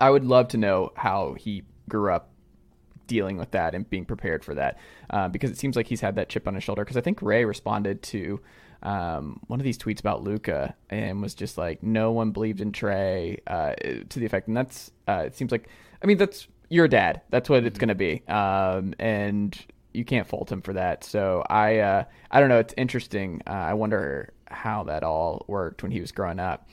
I would love to know how he grew up dealing with that and being prepared for that, uh, because it seems like he's had that chip on his shoulder. Because I think Ray responded to um, one of these tweets about Luka and was just like, no one believed in Trae uh, to the effect, and that's uh, it seems like, I mean, that's your dad. That's what it's mm-hmm. going to be, um, and you can't fault him for that. So I, uh, I don't know. It's interesting. Uh, I wonder how that all worked when he was growing up.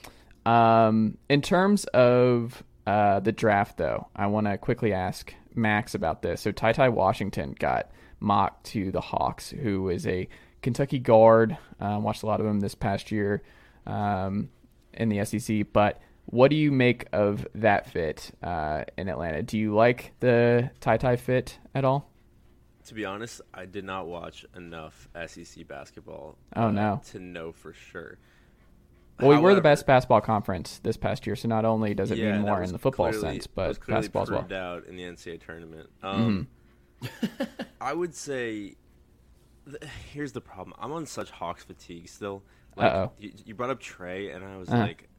Um, in terms of uh, the draft, though, I want to quickly ask Max about this. So Ty Ty Washington got mocked to the Hawks, who is a Kentucky guard. Uh, watched a lot of him this past year um, in the SEC. But what do you make of that fit uh, in Atlanta? Do you like the Ty Ty fit at all?
To be honest, I did not watch enough SEC basketball.
Oh uh, no,
to know for sure.
Well, we However, were the best basketball conference this past year, so not only does it yeah, mean more in the football
clearly,
sense, but
basketball
as well.
out in the NCAA tournament. Um, mm-hmm. (laughs) I would say here's the problem. I'm on such Hawks fatigue still. Like, you, you, brought up Trae, and I was uh like,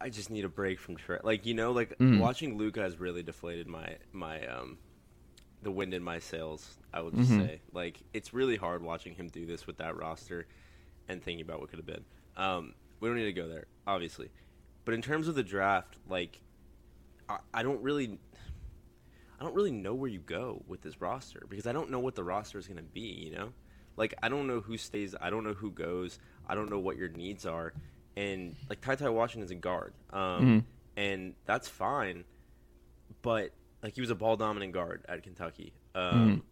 I just need a break from Trae. Like you know, like mm. watching Luka has really deflated my my um the wind in my sails. I would just mm-hmm. say, like, it's really hard watching him do this with that roster, and thinking about what could have been. Um, we don't need to go there, obviously. But in terms of the draft, like, I, I don't really, I don't really know where you go with this roster because I don't know what the roster is going to be. You know, like I don't know who stays, I don't know who goes, I don't know what your needs are, and like Ty Ty is a guard, um,
Mm-hmm.
and that's fine, but like he was a ball dominant guard at Kentucky. Um,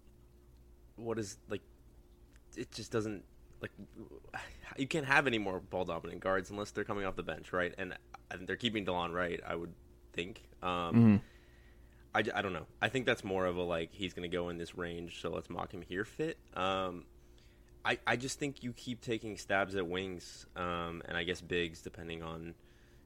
Mm-hmm.
what is like it just doesn't like (sighs) you can't have any more ball dominant guards unless they're coming off the bench, right? And, they're keeping Delon right, I would think. Um, I, I don't know. I think that's more of a like he's going to go in this range, so let's mock him here fit. Um, I I just think you keep taking stabs at wings, um, and I guess bigs depending on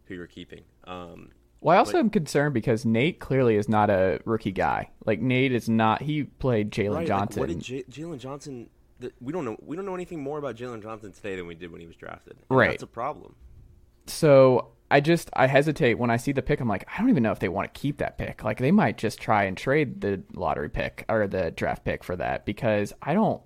who you're keeping. Um,
Well, I also
But-
am concerned because Nate clearly is not a rookie guy. Like Nate is not. He played Jalen
right, like,
Johnson.
what did J- Jalen Johnson? The, we don't know. We don't know anything more about Jalen Johnson today than we did when he was drafted.
Right.
That's a problem.
so I just I hesitate when I see the pick. I'm like, I don't even know if they want to keep that pick. Like they might just try and trade the lottery pick or the draft pick for that because I don't.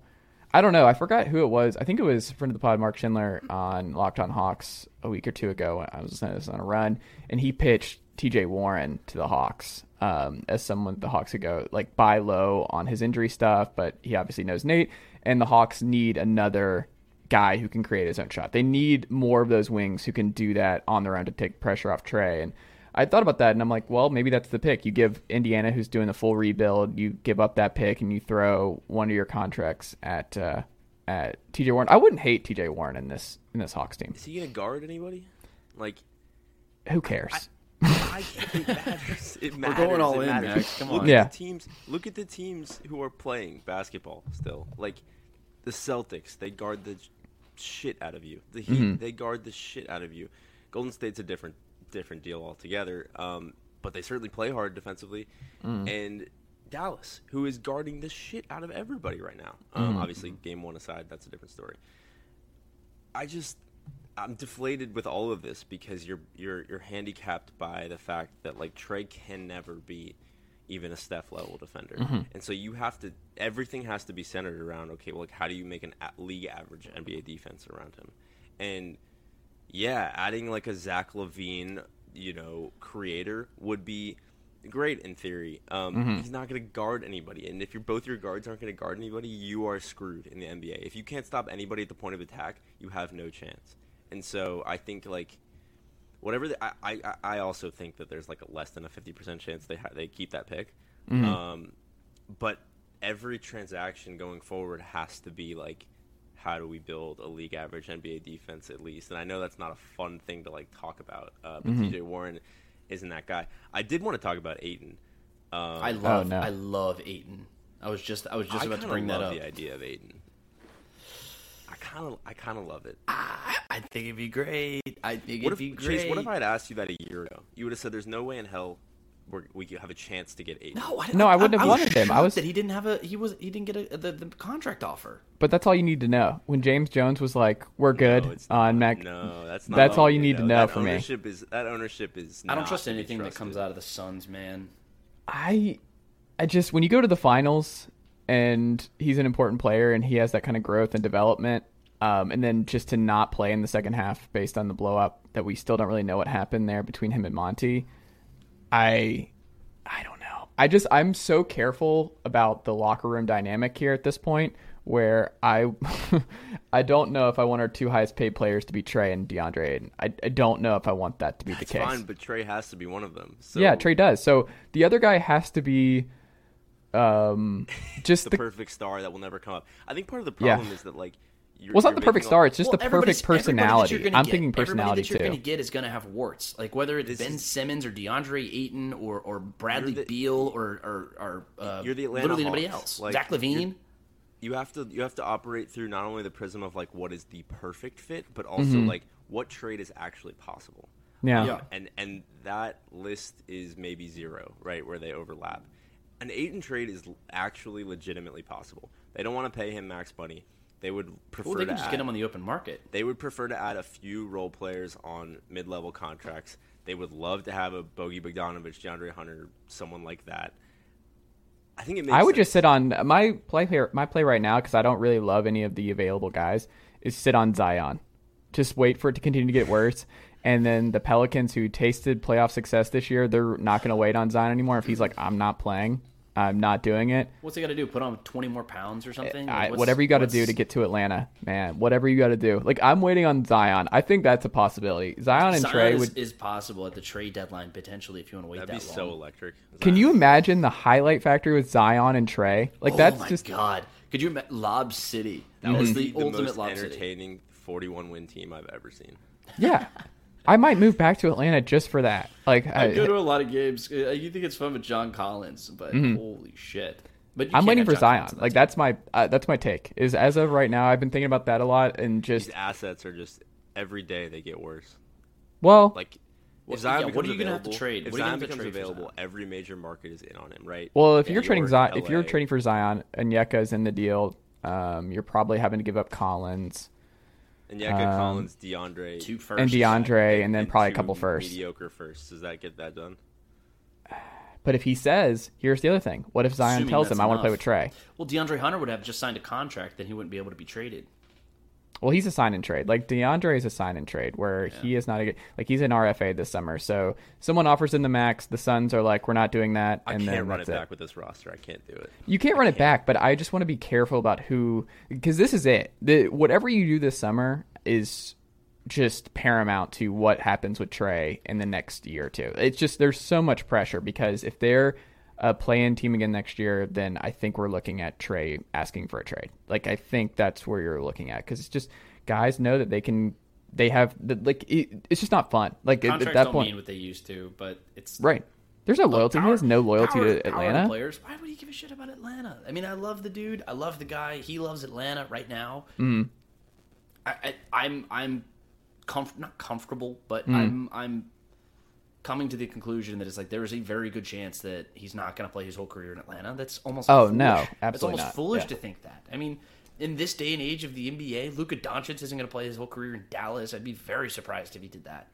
I don't know. I forgot who it was. I think it was friend of the pod, Mark Schindler, on Locked On Hawks a week or two ago. I was listening to this on a run, and he pitched T.J. Warren to the Hawks um, as someone the Hawks could go like buy low on his injury stuff, but he obviously knows Nate, and the Hawks need another guy who can create his own shot. They need more of those wings who can do that on their own to take pressure off Trae. And I thought about that, and I'm like, well, maybe that's the pick. You give Indiana, who's doing the full rebuild, you give up that pick, and you throw one of your contracts at uh, at T.J. Warren. I wouldn't hate T.J. Warren in this in this Hawks team.
Is he going to guard anybody? Like
Who cares?
I, it matters. (laughs) It matters.
going all
it
in,
matters.
Max. Come
look
on.
Yeah.
At the teams. Look at the teams who are playing basketball still. Like the Celtics, they guard the shit out of you. The Heat,
Mm-hmm.
they guard the shit out of you. Golden State's a different different deal altogether. Um, but they certainly play hard defensively.
Mm.
And Dallas, who is guarding the shit out of everybody right now. Um,
Mm-hmm.
Obviously, game one aside, that's a different story. I just I'm deflated with all of this because you're you're you're handicapped by the fact that like Trae can never be even a Steph level defender, and so you have to everything has to be centered around okay, well, like how do you make an league average NBA defense around him, and yeah, adding like a Zach LaVine, you know, creator would be great in theory. Um, He's not going to guard anybody, and if your both your guards aren't going to guard anybody, you are screwed in the NBA. If you can't stop anybody at the point of attack, you have no chance. And so I think like whatever the, I, I I also think that there's like a less than a fifty percent chance they ha- they keep that pick. Um, but every transaction going forward has to be like how do we build a league average NBA defense at least? And I know that's not a fun thing to like talk about, uh, but TJ Warren isn't that guy. I did want to talk about Ayton. Um,
I love
no.
I love Ayton. I was just I was just
I
about to
kinda
bring that up.
the idea of Ayton. I kind of I kind of love it.
I, I think it'd be great. I think
What
it'd
if
be great.
Chase? What if I had asked you that a year ago? You would have said, "There's no way in hell we're, we could have a chance to get Ayton."
No, I,
No, I wouldn't have
was
wanted him. I was-
that he didn't have a he was he didn't get a, the, the contract offer.
But that's all you need to know. When James Jones was like, "We're good
No,
on
not.
Mac,"
No, that's not.
That's all you
you
need to know for me.
Is that ownership is?
I don't trust anything that comes out of the Suns, man.
I I just when you go to the finals and he's an important player and he has that kind of growth and development, um, and then just to not play in the second half based on the blow up that we still don't really know what happened there between him and Monty, I I don't know. I just I'm so careful about the locker room dynamic here at this point where I (laughs) I don't know if I want our two highest paid players to be Trae and DeAndre Ayton. I, I don't know if I want that to be the case.
fine, but Trae has to be one of them. So
Yeah, Trae does. So the other guy has to be um (laughs) just
the,
the,
perfect star that will never come up. I think part of the
Yeah.
problem is that like. You're,
well, it's not the perfect star. It's just
Well,
the perfect
everybody that you're
personality.
gonna
I'm
get-
thinking
everybody
personality
that you're
too.
going to get is going to have warts, like whether it's
This
Ben
is-
Simmons or DeAndre Ayton or or Bradley
the-
Beal or or, or uh,
You're the Atlanta
literally anybody else.
Like,
Zach LaVine.
you have to you have to operate through not only the prism of like what is the perfect fit, but also
Mm-hmm.
like what trade is actually possible.
Yeah.
Yeah.
and and that list is maybe zero, right, where they overlap. An Ayton trade is actually legitimately possible. They don't want to pay him max money. They would prefer
Well, they
to
can just
add,
get him on the open market.
they would prefer to add a few role players on mid-level contracts. They would love to have a Bogi Bogdanovic, DeAndre Hunter, someone like that. I think it makes
I would
sense.
just sit on my play here. My play right now because I don't really love any of the available guys is sit on Zion. Just wait for it to continue to get worse, And then the Pelicans, who tasted playoff success this year, they're not going to wait on Zion anymore. If he's like, I'm not playing, I'm not doing it.
What's he got to do? Put on twenty more pounds or something?
I,
what's-
whatever you got to do to get to Atlanta, man. Whatever you got to do. Like I'm waiting on Zion. I think that's a possibility. Zion and
Zion
Trae
is,
would.
is possible at the trade deadline potentially if you want to wait
That'd be
that
so
long.
electric.
Can you imagine the highlight factory with Zion and Trae? Like
oh
that's
my
just
god! Could you imagine Lob City?
That
That
was
was
the,
the,
the
ultimate
most
Lob City.
entertaining 41 win team I've ever seen.
yeah. (laughs) I might move back to Atlanta just for that. Like
I
I,
go to a lot of games. Uh, You think it's fun with John Collins, but holy shit! But you
Mm-hmm. I'm waiting for
John
Zion.
Collins in that
Like
team.
that's my uh, that's my take. Is as of right now, I've been thinking about that a lot and just
These assets are just every day they get worse.
well,
Like,
Well,
if Zion
yeah, what are you gonna have to trade?
If
What
Zion
gonna have to
becomes available,
Zion?
every major market is in on him, right?
well, if
New
you're trading
York,
Zion, if you're trading for Zion and Yeka's in the deal, um, you're probably having to give up Collins
and Yeka
um,
Collins, DeAndre,
two first
and DeAndre, and then
and
probably a couple firsts.
mediocre firsts. Does that get that done?
But if he says, here's the other thing: what if Zion
Assuming
tells
that's
him, "I want to play with Trae"?
Well, DeAndre Hunter would have just signed a contract, then he wouldn't be able to be traded.
Well, he's a sign and trade. Like DeAndre is a sign and trade, where he is not a good. Like he's an RFA this summer, so someone offers him the max. The Suns are like, "We're not doing that,"
I
and
can't
then
run it
that's it.
back with this roster. I can't do it.
You can't run it back, but I just want to be careful about who because this is it. The whatever you do this summer is just paramount to what happens with Trae in the next year or two. It's just there's so much pressure because if they're a play-in team again next year, then I think we're looking at Trae asking for a trade. Like I think that's where you're looking at because it's just guys know that they can. They have the, like it, it's just not fun. Like at,
Contracts
at that
don't
point,
mean what they used to, but it's
right? There's no loyalty. he
Power-
has no loyalty
power-
to Atlanta.
players. Why would he give a shit about Atlanta? I mean, I love the dude. I love the guy. He loves Atlanta right now. Mm. I, I, I'm I'm comf- not comfortable, but
Mm.
I'm I'm coming to the conclusion that it's like there is a very good chance that he's not going to play his whole career in Atlanta. That's almost
Oh,
foolish.
no,
It's almost
not.
foolish
Yeah.
to think that. I mean. In this day and age of the NBA, Luka Doncic isn't going to play his whole career in Dallas. I'd be very surprised if he did that.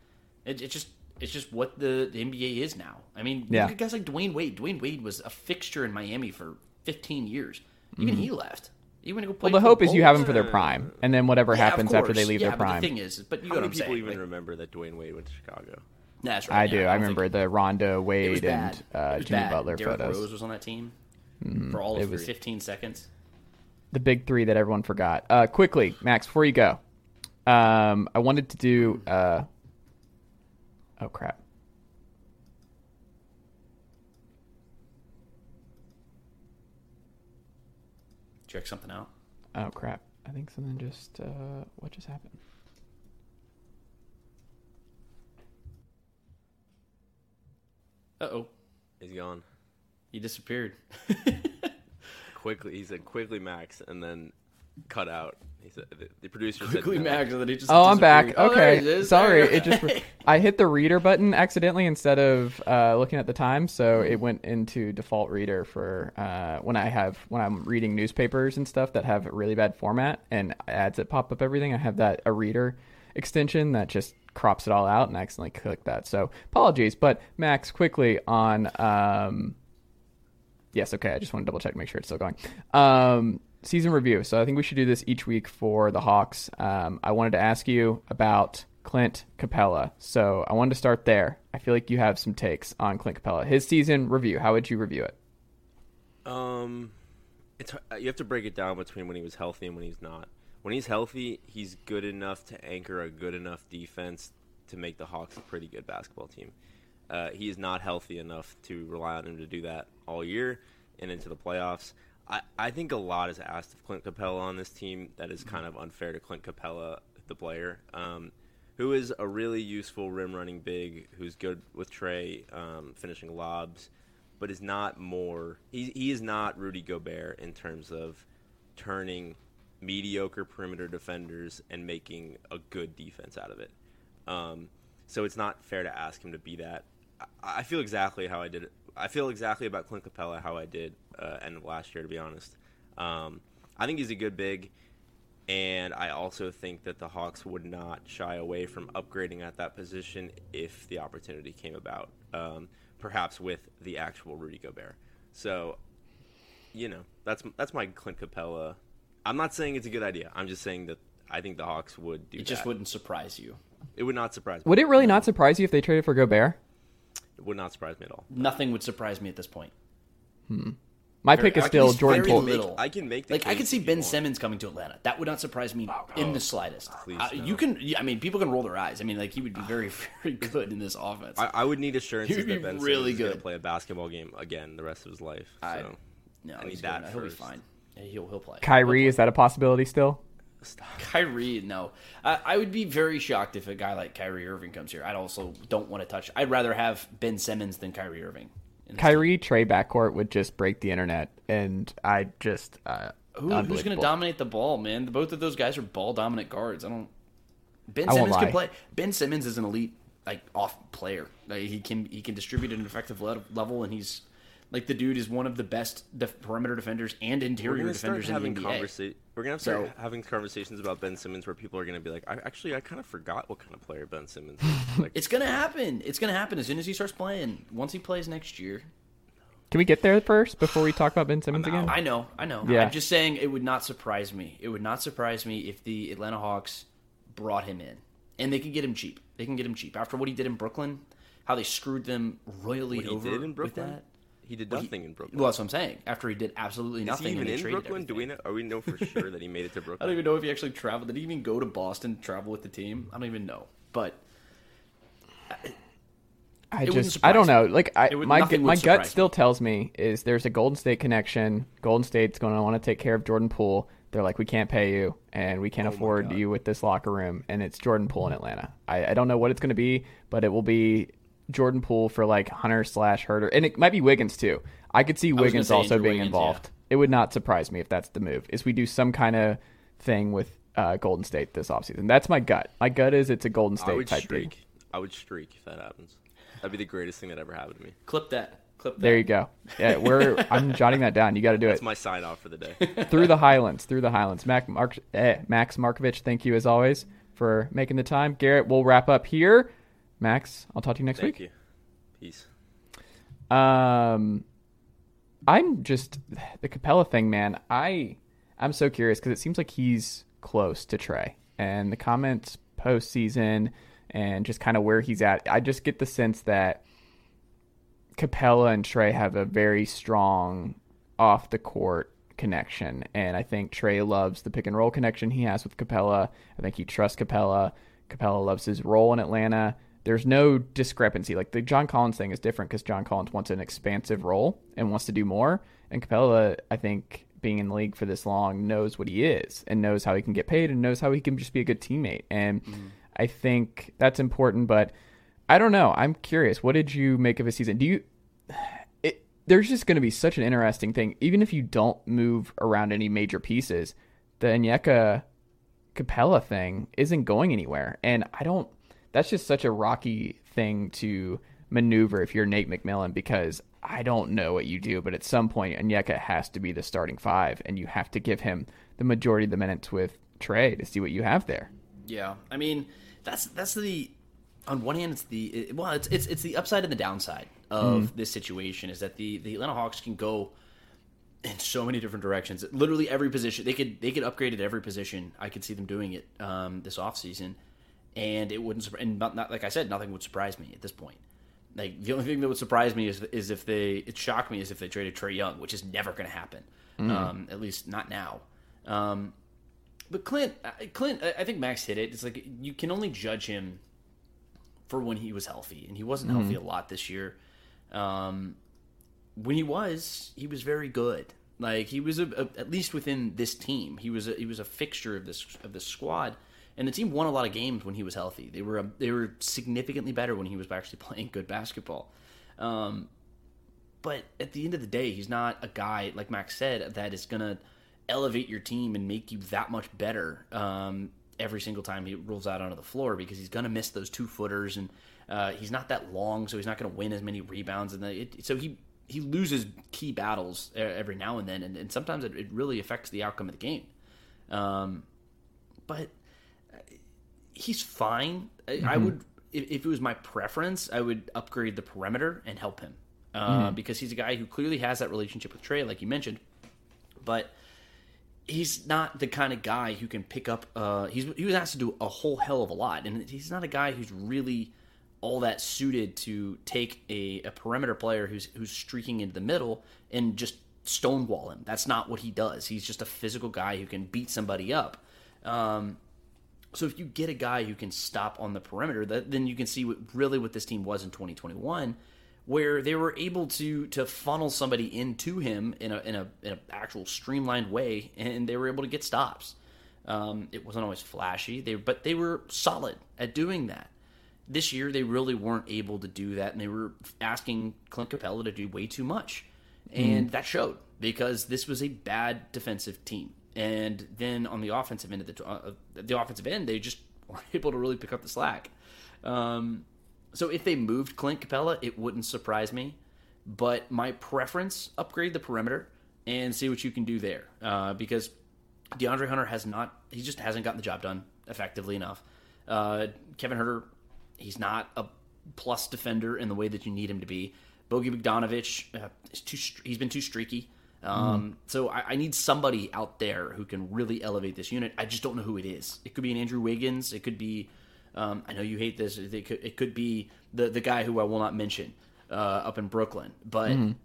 It, it just it's just what the, the NBA is now. I mean,
Yeah.
look at guys like Dwyane Wade. Dwyane Wade was a fixture in Miami for 15 years. Even he left. He went to go play.
Mm-hmm. Well, the hope is you have them for their prime, and then whatever
Yeah,
happens after they leave
yeah,
their
but
prime.
the thing is, but you
How
know
many
what I'm
people
saying.
even
like-
remember that Dwyane Wade went to Chicago?
That's right.
I
yeah,
do. I,
don't
remember
think-
the Rondo, Wade, and uh, Jimmy
bad.
Butler
Derrick
photos.
Rose was on that team for all
It
of
was-
15 seconds.
The big three that everyone forgot. Uh, quickly, Max, before you go, um, I wanted to do. Uh, oh crap!
Check something out.
Oh crap! I think something just. Uh, what just happened?
Uh oh,
He's gone
he disappeared. (laughs)
quickly. He said quickly, Max, and then cut out. He said the, the producer
Quickly,
said no.
Max, and then he just.
Oh, I'm back.
Oh,
okay,
it is.
sorry. It just. (laughs) I hit the reader button accidentally instead of uh, looking at the time, so it went into default reader for uh, when I have when I'm reading newspapers and stuff that have a really bad format and ads that pop up everything. I have that a reader extension that just crops it all out, and I accidentally clicked that. So apologies, but Max, quickly on. Um, Yes, okay. I just want to double check make sure it's still going. Um, season review. So I think we should do this each week for the Hawks. Um, I wanted to ask you about Clint Capela. So I wanted to start there. I feel like you have some takes on Clint Capela. His season review. How would you review it?
Um, it's you have to break it down between when he was healthy and when he's not. When he's healthy, he's good enough to anchor a good enough defense to make the Hawks a pretty good basketball team. Uh, he is not healthy enough to rely on him to do that all year and into the playoffs. I, I think a lot is asked of Clint Capela on this team that is kind of unfair to Clint Capela, the player, um, who is a really useful rim running big, who's good with Trae, um, finishing lobs, but is not more. He, he is not Rudy Gobert in terms of turning mediocre perimeter defenders and making a good defense out of it. Um, so it's not fair to ask him to be that. I, I feel exactly how I did it. I feel exactly about Clint Capela how I did uh, end of last year, to be honest. Um, I think he's a good big, and I also think that the Hawks would not shy away from upgrading at that position if the opportunity came about, um, perhaps with the actual Rudy Gobert. So, you know, that's that's my Clint Capela. I'm not saying it's a good idea. I'm just saying that I think the Hawks would do that.
It just
that.
wouldn't surprise you.
It would not surprise me.
Would it really not surprise you if they traded for Gobert?
It would not surprise me at all.
Nothing would surprise me at this point.
My
Very-
pick is still Jordan
very
Poole.
little.
I can make the
like I can see Ben
want.
Simmons coming to Atlanta. That would not surprise me in the slightest.
Please,
Uh,
no.
You can. I mean, people can roll their eyes. I mean, like he would be very, (laughs) very good in this offense.
I, I would need assurances
He would
that
be
Ben
really
Simmons is going
good.
to play a basketball game again the rest of his life. So
I- no,
I need that
good. He'll be fine. Yeah, He'll he'll play.
Kyrie, is that a possibility still?
Kyrie, no. I, I would be very shocked if a guy like Kyrie Irving comes here. I'd also don't want to touch. I'd rather have Ben Simmons than Kyrie Irving.
Kyrie Trae backcourt would just break the internet, and I just uh,
team. Who, who's going to dominate the ball, man? Both of those guys are ball dominant guards. I don't. Ben
I
Simmons can play. Ben Simmons is an elite like off player. Like, he can he can distribute at an effective level, and he's like the dude is one of the best def- perimeter defenders and
We're
interior
start
defenders in the NBA.
conversa- We're gonna have start
So-
having conversations about Ben Simmons where people are gonna be like, I actually I kind of forgot what kind of player Ben Simmons is. (laughs) Like,
It's gonna happen. It's gonna happen as soon as he starts playing. Once he plays next year,
Can we get there first before we talk about Ben Simmons again?
I know, I know.
Yeah.
I'm just saying it would not surprise me. It would not surprise me if the Atlanta Hawks brought him in, and they can get him cheap. They can get him cheap after what he did in Brooklyn, how they screwed them royally
what he
over
did in
with
Brooklyn,
that.
He did
What he-
nothing in Brooklyn.
Well, that's what I'm saying. After he did absolutely
is
nothing,
he even
and they
in
traded
Brooklyn? Do we know? Are we know for (laughs) sure that he made it to Brooklyn?
I don't even know if he actually traveled. Did he even go to Boston, to travel with the team? I don't even know. But
I
It
just I don't know. Like I
would-
my
nothing
gu-
would
my gut
me.
still tells me is there's a Golden State connection. Golden State's going to want to take care of Jordan Poole. They're like we can't pay you and we
Oh
can't afford you with this locker room and it's Jordan Poole in Atlanta. I, I don't know what it's going to be, but it will be Jordan Poole for like Hunter slash Huerter and it might be Wiggins too. I could see Wiggins also
Andrew
being
Wiggins,
involved. It would not surprise me if that's the move. Is we do some kind of thing with uh, Golden State this offseason. That's my gut. My gut is it's a Golden
I
State
would
type
streak.
thing.
I would streak if that happens. That'd be the greatest thing that ever happened to me.
clip that. Clip that.
There you go. Yeah, we're (laughs) I'm jotting that down. You got to do it
That's my sign off for the day.
through the Highlands. Through the Highlands. Mac, Mark, eh, Max Marcovitch, thank you as always for making the time. Garrett, we'll wrap up here. Max, I'll talk to you next week.
Thank
week.
you. Peace.
Um, I'm just the Capela thing, man. I I'm so curious because it seems like he's close to Trae, and the comments postseason and just kind of where he's at. I just get the sense that Capela and Trae have a very strong off the court connection, and I think Trae loves the pick and roll connection he has with Capela. I think he trusts Capela. Capela loves his role in Atlanta. There's no discrepancy. Like the John Collins thing is different because John Collins wants an expansive role and wants to do more, and Capela, I think, being in the league for this long, knows what he is and knows how he can get paid and knows how he can just be a good teammate. And mm-hmm. I think that's important, but I don't know. I'm curious. What did you make of his season? Do you? It, there's just going to be such an interesting thing, even if you don't move around any major pieces. The Onyeka Capela thing isn't going anywhere, and I don't. That's just such a rocky thing to maneuver if you're Nate McMillan because I don't know what you do, but at some point Onyeka has to be the starting five, and you have to give him the majority of the minutes with Trae to see what you have there.
Yeah, I mean that's that's the on one hand it's the it, well it's it's it's the upside and the downside of this situation is that the the Atlanta Hawks can go in so many different directions. Literally every position they could they could upgrade at every position. I could see them doing it um, this offseason. And it wouldn't and not, not like I said nothing would surprise me at this point. Like the only thing that would surprise me is is if they it shocked me is if they traded Trae Young, which is never going to happen. Um, at least not now. Um, but Clint, uh, Clint, I think Max hit it. It's like you can only judge him for when he was healthy, and he wasn't healthy a lot this year. Um, when he was, he was very good. Like he was a, a, at least within this team, he was a, he was a fixture of this of this squad, and the team won a lot of games when he was healthy. They were a, they were significantly better when he was actually (laughs) playing good basketball. Um, but at the end of the day, he's not a guy like Max said that is gonna elevate your team and make you that much better um, every single time he rolls out onto the floor because he's gonna miss those two footers and uh, he's not that long, so he's not gonna win as many rebounds and it, so he he loses key battles every now and then, and, and sometimes it, it really affects the outcome of the game. Um, but he's fine. I, I would, if, it was my preference, I would upgrade the perimeter and help him uh, because he's a guy who clearly has that relationship with Trae, like you mentioned. But he's not the kind of guy who can pick up. Uh, he's he was asked to do a whole hell of a lot, and he's not a guy who's really all that suited to take a, a perimeter player who's who's streaking into the middle and just stonewall him. That's not what he does. He's just a physical guy who can beat somebody up. Um, so if you get a guy who can stop on the perimeter, that, then you can see what, really what this team was in 2021, where they were able to to funnel somebody into him in a in a in an actual streamlined way, and they were able to get stops. Um, it wasn't always flashy, they but they were solid at doing that. This year, they really weren't able to do that, and they were asking Clint Capela to do way too much, and mm. that showed because this was a bad defensive team. And then on the offensive end of the uh, the offensive end, they just (laughs) weren't able to really pick up the slack. Um, so if they moved Clint Capela, it wouldn't surprise me. But my preference: upgrade the perimeter and see what you can do there, uh, because DeAndre Hunter has not. He just hasn't gotten the job done effectively enough. Uh, Kevin Huerter, he's not a plus defender in the way that you need him to be. Bogi Bogdanovic uh, too. He's been too streaky. Um, mm. So I, I, need somebody out there who can really elevate this unit. I just don't know who it is. It could be an Andrew Wiggins. It could be. Um, I know you hate this. It could, it could be the the guy who I will not mention uh, up in Brooklyn, but. Mm.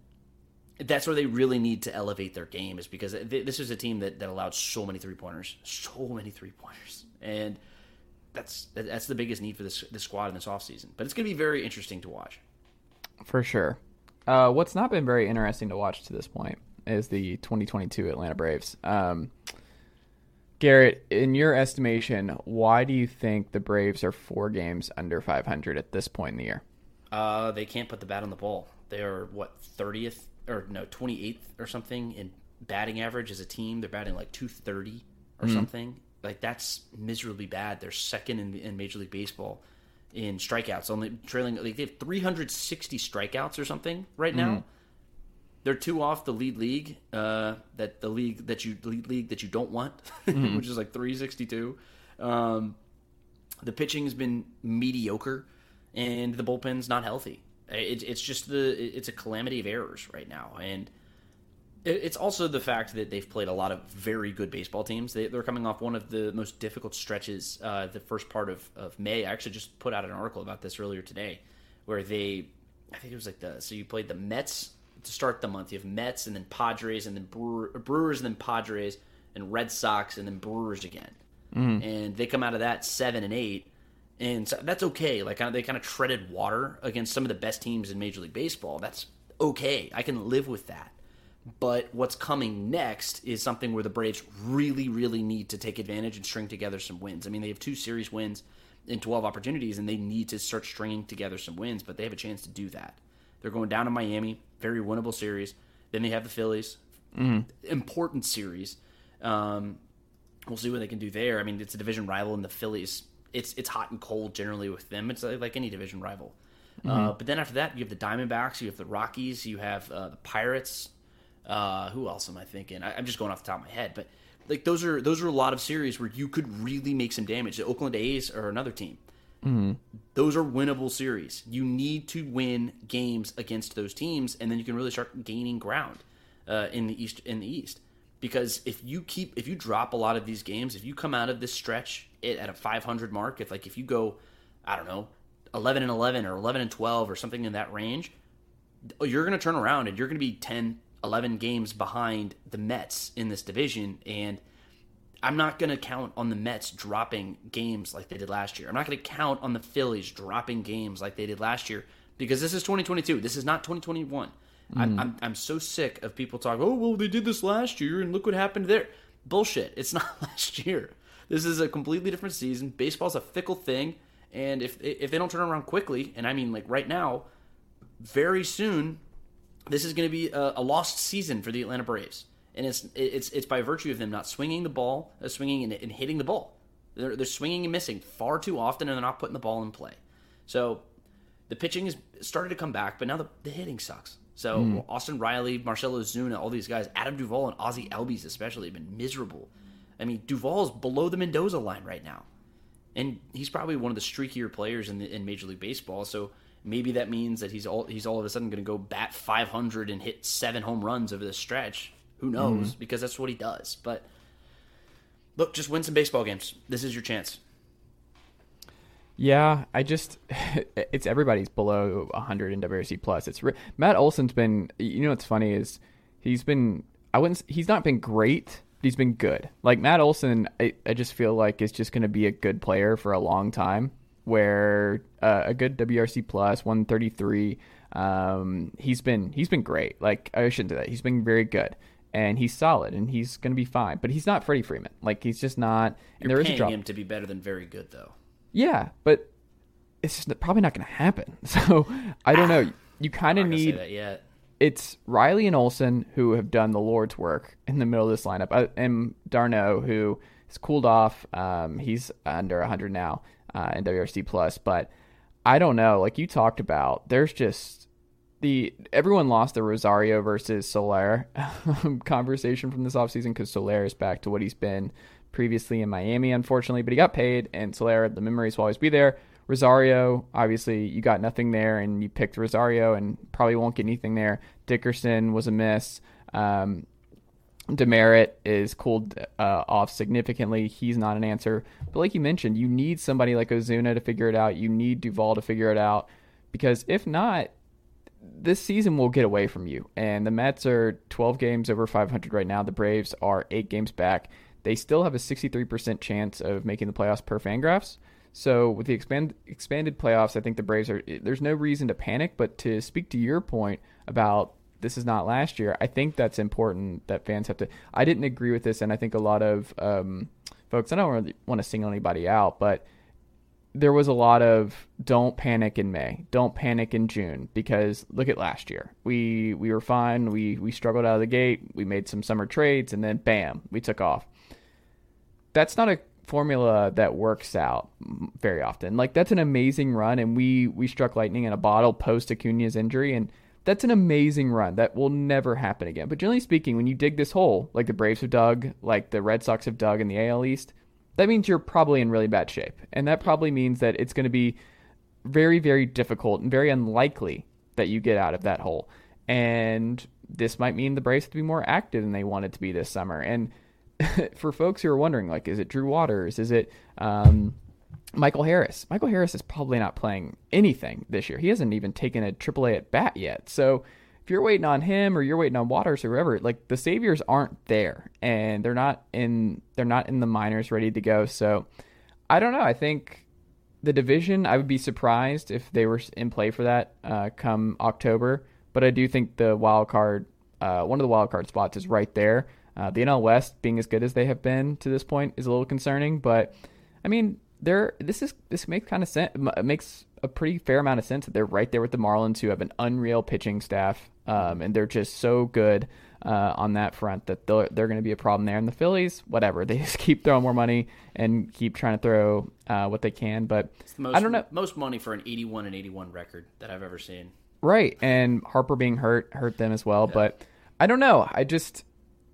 That's where they really need to elevate their game, is because this is a team that, that allowed so many three pointers, so many three pointers, and that's that's the biggest need for this this squad in this offseason. But it's going to be very interesting to watch.
For sure. Uh, what's not been very interesting to watch to this point is the 2022 Atlanta Braves. Um, Garrett, in your estimation, why do you think the Braves are four games under 500 at this point in the year?
Uh, they can't put the bat on the ball. They are what 30th or no 28th or something in batting average as a team. They're batting like 230 or mm-hmm. something. Like that's miserably bad. They're second in, in Major League Baseball in strikeouts, only trailing like they have 360 strikeouts or something right now. Mm-hmm they're two off the lead league, uh, that the league that you lead league that you don't want, (laughs) mm-hmm. which is like 362. Um, the pitching has been mediocre, and the bullpen's not healthy. It, it's just the it's a calamity of errors right now, and it's also the fact that they've played a lot of very good baseball teams. They, are coming off one of the most difficult stretches uh, the first part of, of May. I actually just put out an article about this earlier today, where they, I think it was like the so you played the Mets to start the month. You have Mets and then Padres and then Brewer, Brewers and then Padres and Red Sox and then Brewers again. Mm-hmm. And they come out of that seven and eight, and so that's okay. Like they kind of treaded water against some of the best teams in Major League Baseball. That's okay. I can live with that. But what's coming next is something where the Braves really, really need to take advantage and string together some wins. I mean, they have two series wins in 12 opportunities, and they need to start stringing together some wins, but they have a chance to do that. They're going down to Miami, very winnable series. Then they have the Phillies, mm-hmm. important series. Um, we'll see what they can do there. I mean, it's a division rival, and the Phillies. It's it's hot and cold generally with them. It's like any division rival. Uh, mm-hmm. Uh, but then after that, you have the Diamondbacks, you have the Rockies, you have uh, the Pirates. Uh, who else am I thinking? I, am just going off the top of my head, but like those are those are a lot of series where you could really make some damage. The Oakland A's are another team. Mm-hmm. Those are winnable series. You need to win games against those teams, and then you can really start gaining ground uh, in the east. In the East, because if you keep, if you drop a lot of these games, if you come out of this stretch it at a 500 mark, if like if you go, I don't know, 11 and 11 or 11 and 12 or something in that range, you're going to turn around and you're going to be 10, 11 games behind the Mets in this division, and I'm not going to count on the Mets dropping games like they did last year. I'm not going to count on the Phillies dropping games like they did last year because this is 2022. This is not 2021. Mm. I'm, I'm, I'm so sick of people talking, oh, well, they did this last year and look what happened there. Bullshit. It's (laughs) not last year. This is a completely different season. Baseball's a fickle thing. And if, if they don't turn around quickly, and I mean like right now, very soon, this is going to be a, a lost season for the Atlanta Braves and it's it's it's by virtue of them not swinging the ball, uh, swinging and, and, hitting the ball. They're, they're swinging and missing far too often, and they're not putting the ball in play. So the pitching has started to come back, but now the, the hitting sucks. So mm. Austin Riley, Marcelo Ozuna, all these guys, Adam Duvall and Ozzie Albies especially have been miserable. I mean, Duvall's below the Mendoza line right now, and he's probably one of the streakier players in the, in Major League Baseball. So maybe that means that he's all he's all of a sudden going to go bat 500 and hit seven home runs over the stretch who knows? Mm-hmm. Because that's what he does. But look, just win some baseball games. This is your chance.
Yeah, I just (laughs) it's everybody's below 100 in WRC plus. It's Matt Olson's been. You know what's funny is he's been. I wouldn't. He's not been great. But he's been good. Like Matt Olson, I, I just feel like is just going to be a good player for a long time. Where uh, a good WRC plus 133. Um, he's been he's been great. Like I shouldn't do that. He's been very good and he's solid and he's going to be fine. But he's not Freddie Freeman. Like he's just not.
You're
there is
paying
a drop.
him to be better than very good, though.
Yeah, but it's just probably not going to happen. (laughs) So I don't know. You kind of
I'm not gonna say
need
that yet.
it's Riley and Olson who have done the Lord's work in the middle of this lineup, and d'Arnaud who has cooled off. Um, he's under 100 now uh, in WRC plus, but I don't know. Like you talked about, there's just the everyone lost the Rosario versus Soler (laughs) conversation from this offseason because Soler is back to what he's been previously in Miami, unfortunately, but he got paid, and Soler, the memories will always be there. Rosario, obviously, you got nothing there, and you picked Rosario, and probably won't get anything there. Dickerson was a miss. Um, Demeritte is cooled uh, off significantly. He's not an answer. But like you mentioned, you need somebody like Ozuna to figure it out. You need Duvall to figure it out. Because if not, this season will get away from you. And the Mets are 12 games over 500 right now. The Braves are eight games back. They still have a 63% chance of making the playoffs per Fangraphs. So with the expand, expanded playoffs, I think the Braves are. There's no reason to panic. But to speak to your point about this is not last year, I think that's important that fans have to. I didn't agree with this, and I think a lot of um, folks. I don't really want to single anybody out, but there was a lot of don't panic in May, don't panic in June because look at last year. We we were fine. We we struggled out of the gate. We made some summer trades and then bam, we took off. That's not a formula that works out very often. Like that's an amazing run and we we struck lightning in a bottle post Acuna's injury and that's an amazing run that will never happen again. But generally speaking, when you dig this hole, like the Braves have dug, like the Red Sox have dug in the AL East, that means you're probably in really bad shape. And that probably means that it's going to be very, very difficult and very unlikely that you get out of that hole. And this might mean the Braves have to be more active than they wanted to be this summer. And (laughs) for folks who are wondering, like, is it Drew Waters? Is it um, Michael Harris? Michael Harris is probably not playing anything this year. He hasn't even taken a AAA at bat yet. So if you're waiting on him or you're waiting on Waters or whoever, like the saviors aren't there and they're not in they're not in the minors ready to go. So I don't know. I think the division I would be surprised if they were in play for that uh, come October. But I do think the wild card, uh, one of the wild card spots is right there. Uh, the NL West being as good as they have been to this point is a little concerning, but I mean, they're this is this makes kind of sense. Makes a pretty fair amount of sense that they're right there with the Marlins, who have an unreal pitching staff, um, and they're just so good uh, on that front that they're, they're going to be a problem there. And the Phillies, whatever, they (laughs) just keep throwing more money and keep trying to throw uh, what they can. But
Most,
I don't know.
Most money for an 81 and 81 record that I've ever seen.
Right, and Harper being hurt hurt them as well. But I don't know. I just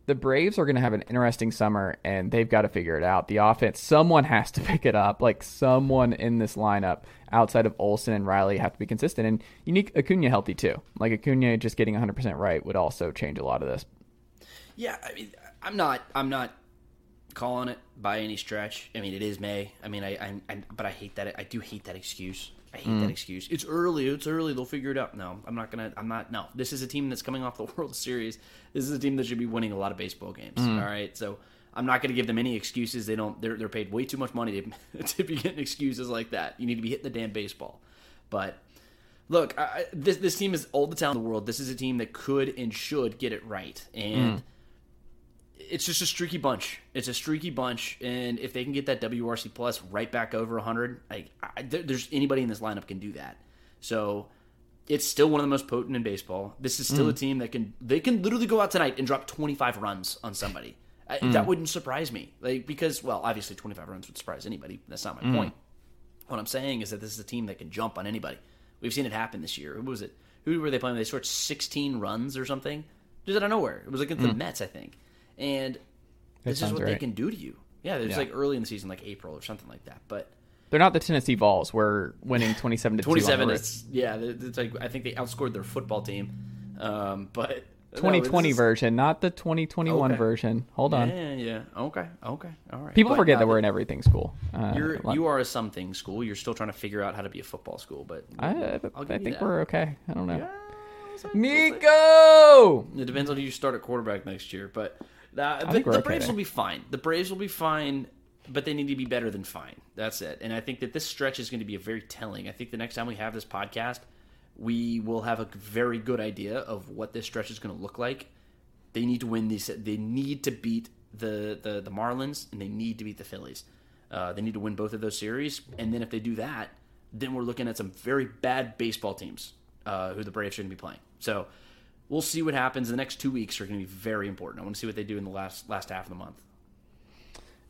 the Braves are going to have an interesting summer, and they've got to figure it out. The offense, someone has to (laughs) pick it up. Like someone in this lineup outside of Olson and Riley have to be consistent, and you need Acuna healthy too. Like Acuna just getting 100 percent right would also change a lot of this.
Yeah, I mean, I'm not, I'm not calling it by any stretch. I mean, it is May. I mean, I, I, I but I hate that. I do hate that excuse. I hate that mm. excuse. It's early. It's early. They'll figure it out. No, I'm not gonna. I'm not. No, this is a team that's coming off the (laughs) World Series. This is a team that should be winning a lot of baseball games. Mm. All right, so I'm not gonna give them any excuses. They don't. They're they're paid way too much money to, (laughs) to be getting excuses like that. You need to be hitting the damn baseball. But look, I, this this team is all the talent in the world. This is a team that could and should get it right, and mm. It's just a streaky bunch. It's a streaky bunch, and if they can get that WRC plus right back over 100, like I, there- there's anybody in this lineup can do that. So it's still one of the most potent in baseball. This is still mm. a team that can they can literally go out tonight and drop 25 runs on somebody. I, mm. That wouldn't surprise me, like because well, obviously 25 runs would surprise anybody. That's not my mm. point. What I'm saying is that this is a team that can jump on anybody. We've seen it happen this year. Who was it? Who were they playing? They scored 16 runs or something, just out of nowhere. It was against the Mets, I think. And this is what they can do to you. Yeah, it's
Yeah.
like early in the season, like April or something like that. But
They're not the Tennessee Vols. We're winning 27 to 2 on the
27
road.
yeah. It's like I think they outscored their football team. Um, but
2020
is-
version, not the 2021
Okay.
version. Hold on.
Yeah, yeah. Okay, okay, all right.
People
But,
forget that we're in everything school. Uh,
You're you are a something school. You're still trying to figure out how to be a football school, but
I, I,
I'll
I
you
think
that.
we're okay. I don't know.
Yeah,
Nico.
It depends on who you start at quarterback next year, but uh, the, the
okay
Braves will be fine. The Braves will be fine, but they need to be better than fine. That's it. And I think that this stretch is going to be a very telling. I think the next time we have this podcast, we will have a very good idea of what this stretch is going to look like. They need to win these. They need to beat the the, the Marlins, and they need to beat the Phillies. Uh, they need to win both of those series, and then if they do that, then we're looking at some very bad baseball teams uh, who the Braves shouldn't be playing. So we'll see what happens. The next two weeks are going to be very important. I want to see what they do in the last last half of the month.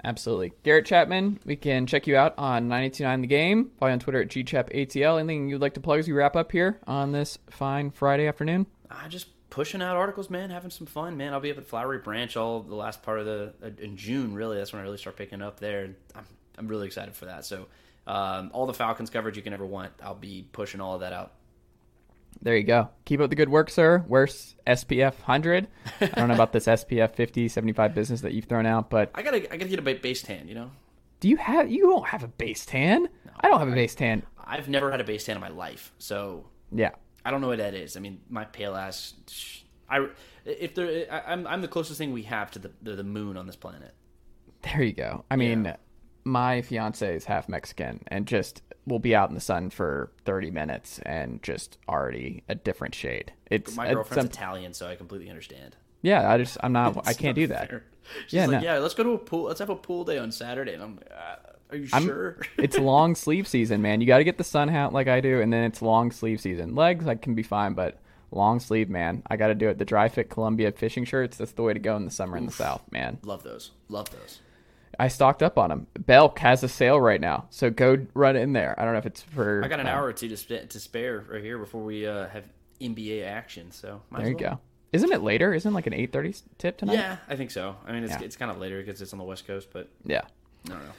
Absolutely. Garrett Chapman, we can check you out on 929 The Game. Follow you on Twitter at gchapatl. Anything you'd like to plug as we wrap up here on this fine Friday afternoon?
Uh, just pushing out articles, man. Having some fun, man. I'll be up at Flowery Branch all the last part of the uh, in June. Really, that's when I really start picking up there. I'm I'm really excited for that. So um, all the Falcons coverage you can ever want, I'll be pushing all of that out.
There you go. Keep up the good work, sir. Where's SPF 100? I don't know about this (laughs) SPF 50, 75 business that you've thrown out, but
I gotta I gotta get a base tan. You know,
do you have, you don't have a base tan? I don't have a base tan.
I've never had a base tan in my life, so
Yeah.
I don't know what that is. I mean, my pale ass. I if there, I, I'm I'm the closest thing we have to the the, the moon on this planet.
There you go. I mean,
Yeah.
My fiance is half Mexican and just will be out in the sun for 30 minutes and just already a different shade. It's
My girlfriend's Italian, so I completely understand.
yeah, I just I'm not I can't (laughs)
not
do that.
fair. She's
Yeah,
like,
no.
yeah, let's go to a pool. Let's have a pool day on Saturday. And I'm like, uh, are you
I'm-
sure? (laughs)
it's long sleeve season, man. You got to get the sun hat like I do, and then it's long sleeve season. Legs, I can be fine, but long sleeve, man, I got to do it. The dry fit Columbia fishing shirts, that's the way to go in the summer in the South, man.
Love those. Love those.
I stocked up on them. Belk has a sale right now, so go run in there. I don't know if it's for.
I got an hour or two to, sp- to spare right here before we uh, have NBA action. So might
There you
well.
go. Isn't it later? Isn't it like an eight thirty tip tonight?
Yeah, I think so. I mean, it's,
Yeah.
it's kind of later because it's on the West Coast, but
Yeah.
I don't know.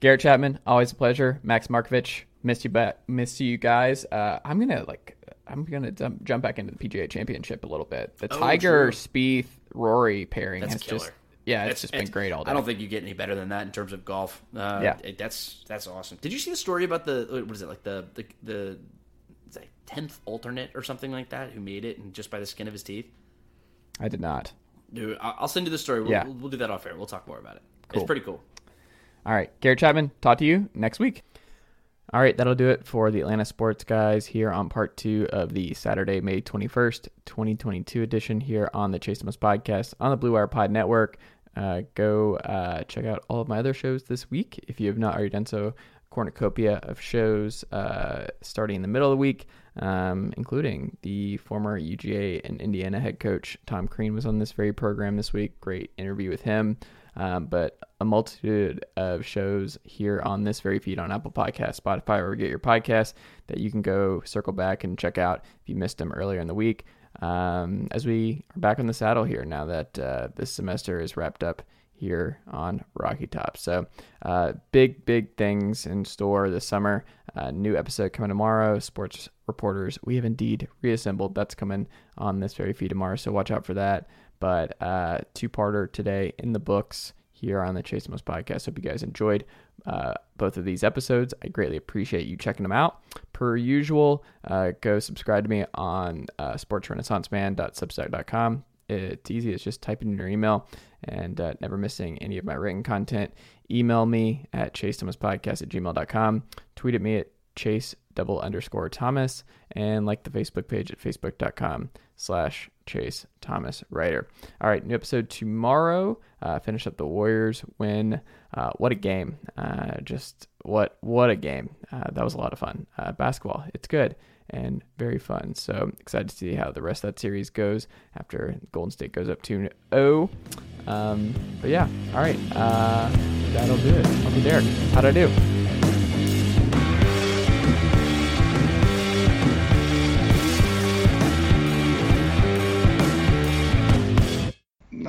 Garrett Chapman, always a pleasure. Max Marcovitch, missed you back, missed you guys. Uh, I'm gonna like, I'm gonna jump, jump back into the PGA Championship a little bit. The
Oh,
Tiger
true.
Spieth Rory pairing
That's
has
killer.
just, yeah, it's
It's-
just been
it's-
great all day.
I don't think you get any better than that in terms of golf. Uh,
Yeah.
it- that's that's awesome. Did you see the story about the what is it like the the the tenth alternate or something like that who made it and just by the skin of his teeth?
I did not.
Dude, I'll send you the story. We'll,
Yeah.
we'll, we'll do that off air. We'll talk more about it.
Cool.
It's pretty cool.
All right, Garrett Chapman, talk to you next week. All right, that'll do it for the Atlanta Sports Guys here on part two of the Saturday, May 21st, 2022 edition here on the Chase Thomas podcast on the Blue Wire Pod Network. Uh, go uh, check out all of my other shows this week if you have not already done so. Cornucopia of shows uh, starting in the middle of the week, um, including the former UGA and Indiana head coach Tom Crean was on this very program this week. Great interview with him. Um, but a multitude of shows here on this very feed on Apple Podcasts, Spotify, or get your podcasts that you can go circle back and check out if you missed them earlier in the week. Um, as we are back on the saddle here now that uh, this semester is wrapped up here on Rocky Top. So, uh, big, big things in store this summer. Uh, new episode coming tomorrow. Sports reporters, we have indeed reassembled. That's coming on this very feed tomorrow. So, watch out for that. But uh, two parter today in the books here on the Chase Thomas podcast. Hope you guys enjoyed uh, both of these episodes. I greatly appreciate you checking them out. Per usual, uh, go subscribe to me on uh, sportsrenaissanceman.substack.com. It's easy. It's just typing in your email and uh, never missing any of my written content. Email me at chase thomas podcast at gmail.com. Tweet at me at chase double underscore thomas and like the facebook page at facebook.com slash chase thomas writer all right new episode tomorrow. Uh, finish up the warriors win. Uh, what a game. Uh, just what what a game. Uh, that was a lot of fun. Uh, basketball it's good and very fun. So excited to see how the rest of that series goes after golden state goes up 2-0 um, but yeah all right uh, that'll do it. Uncle derek how'd i do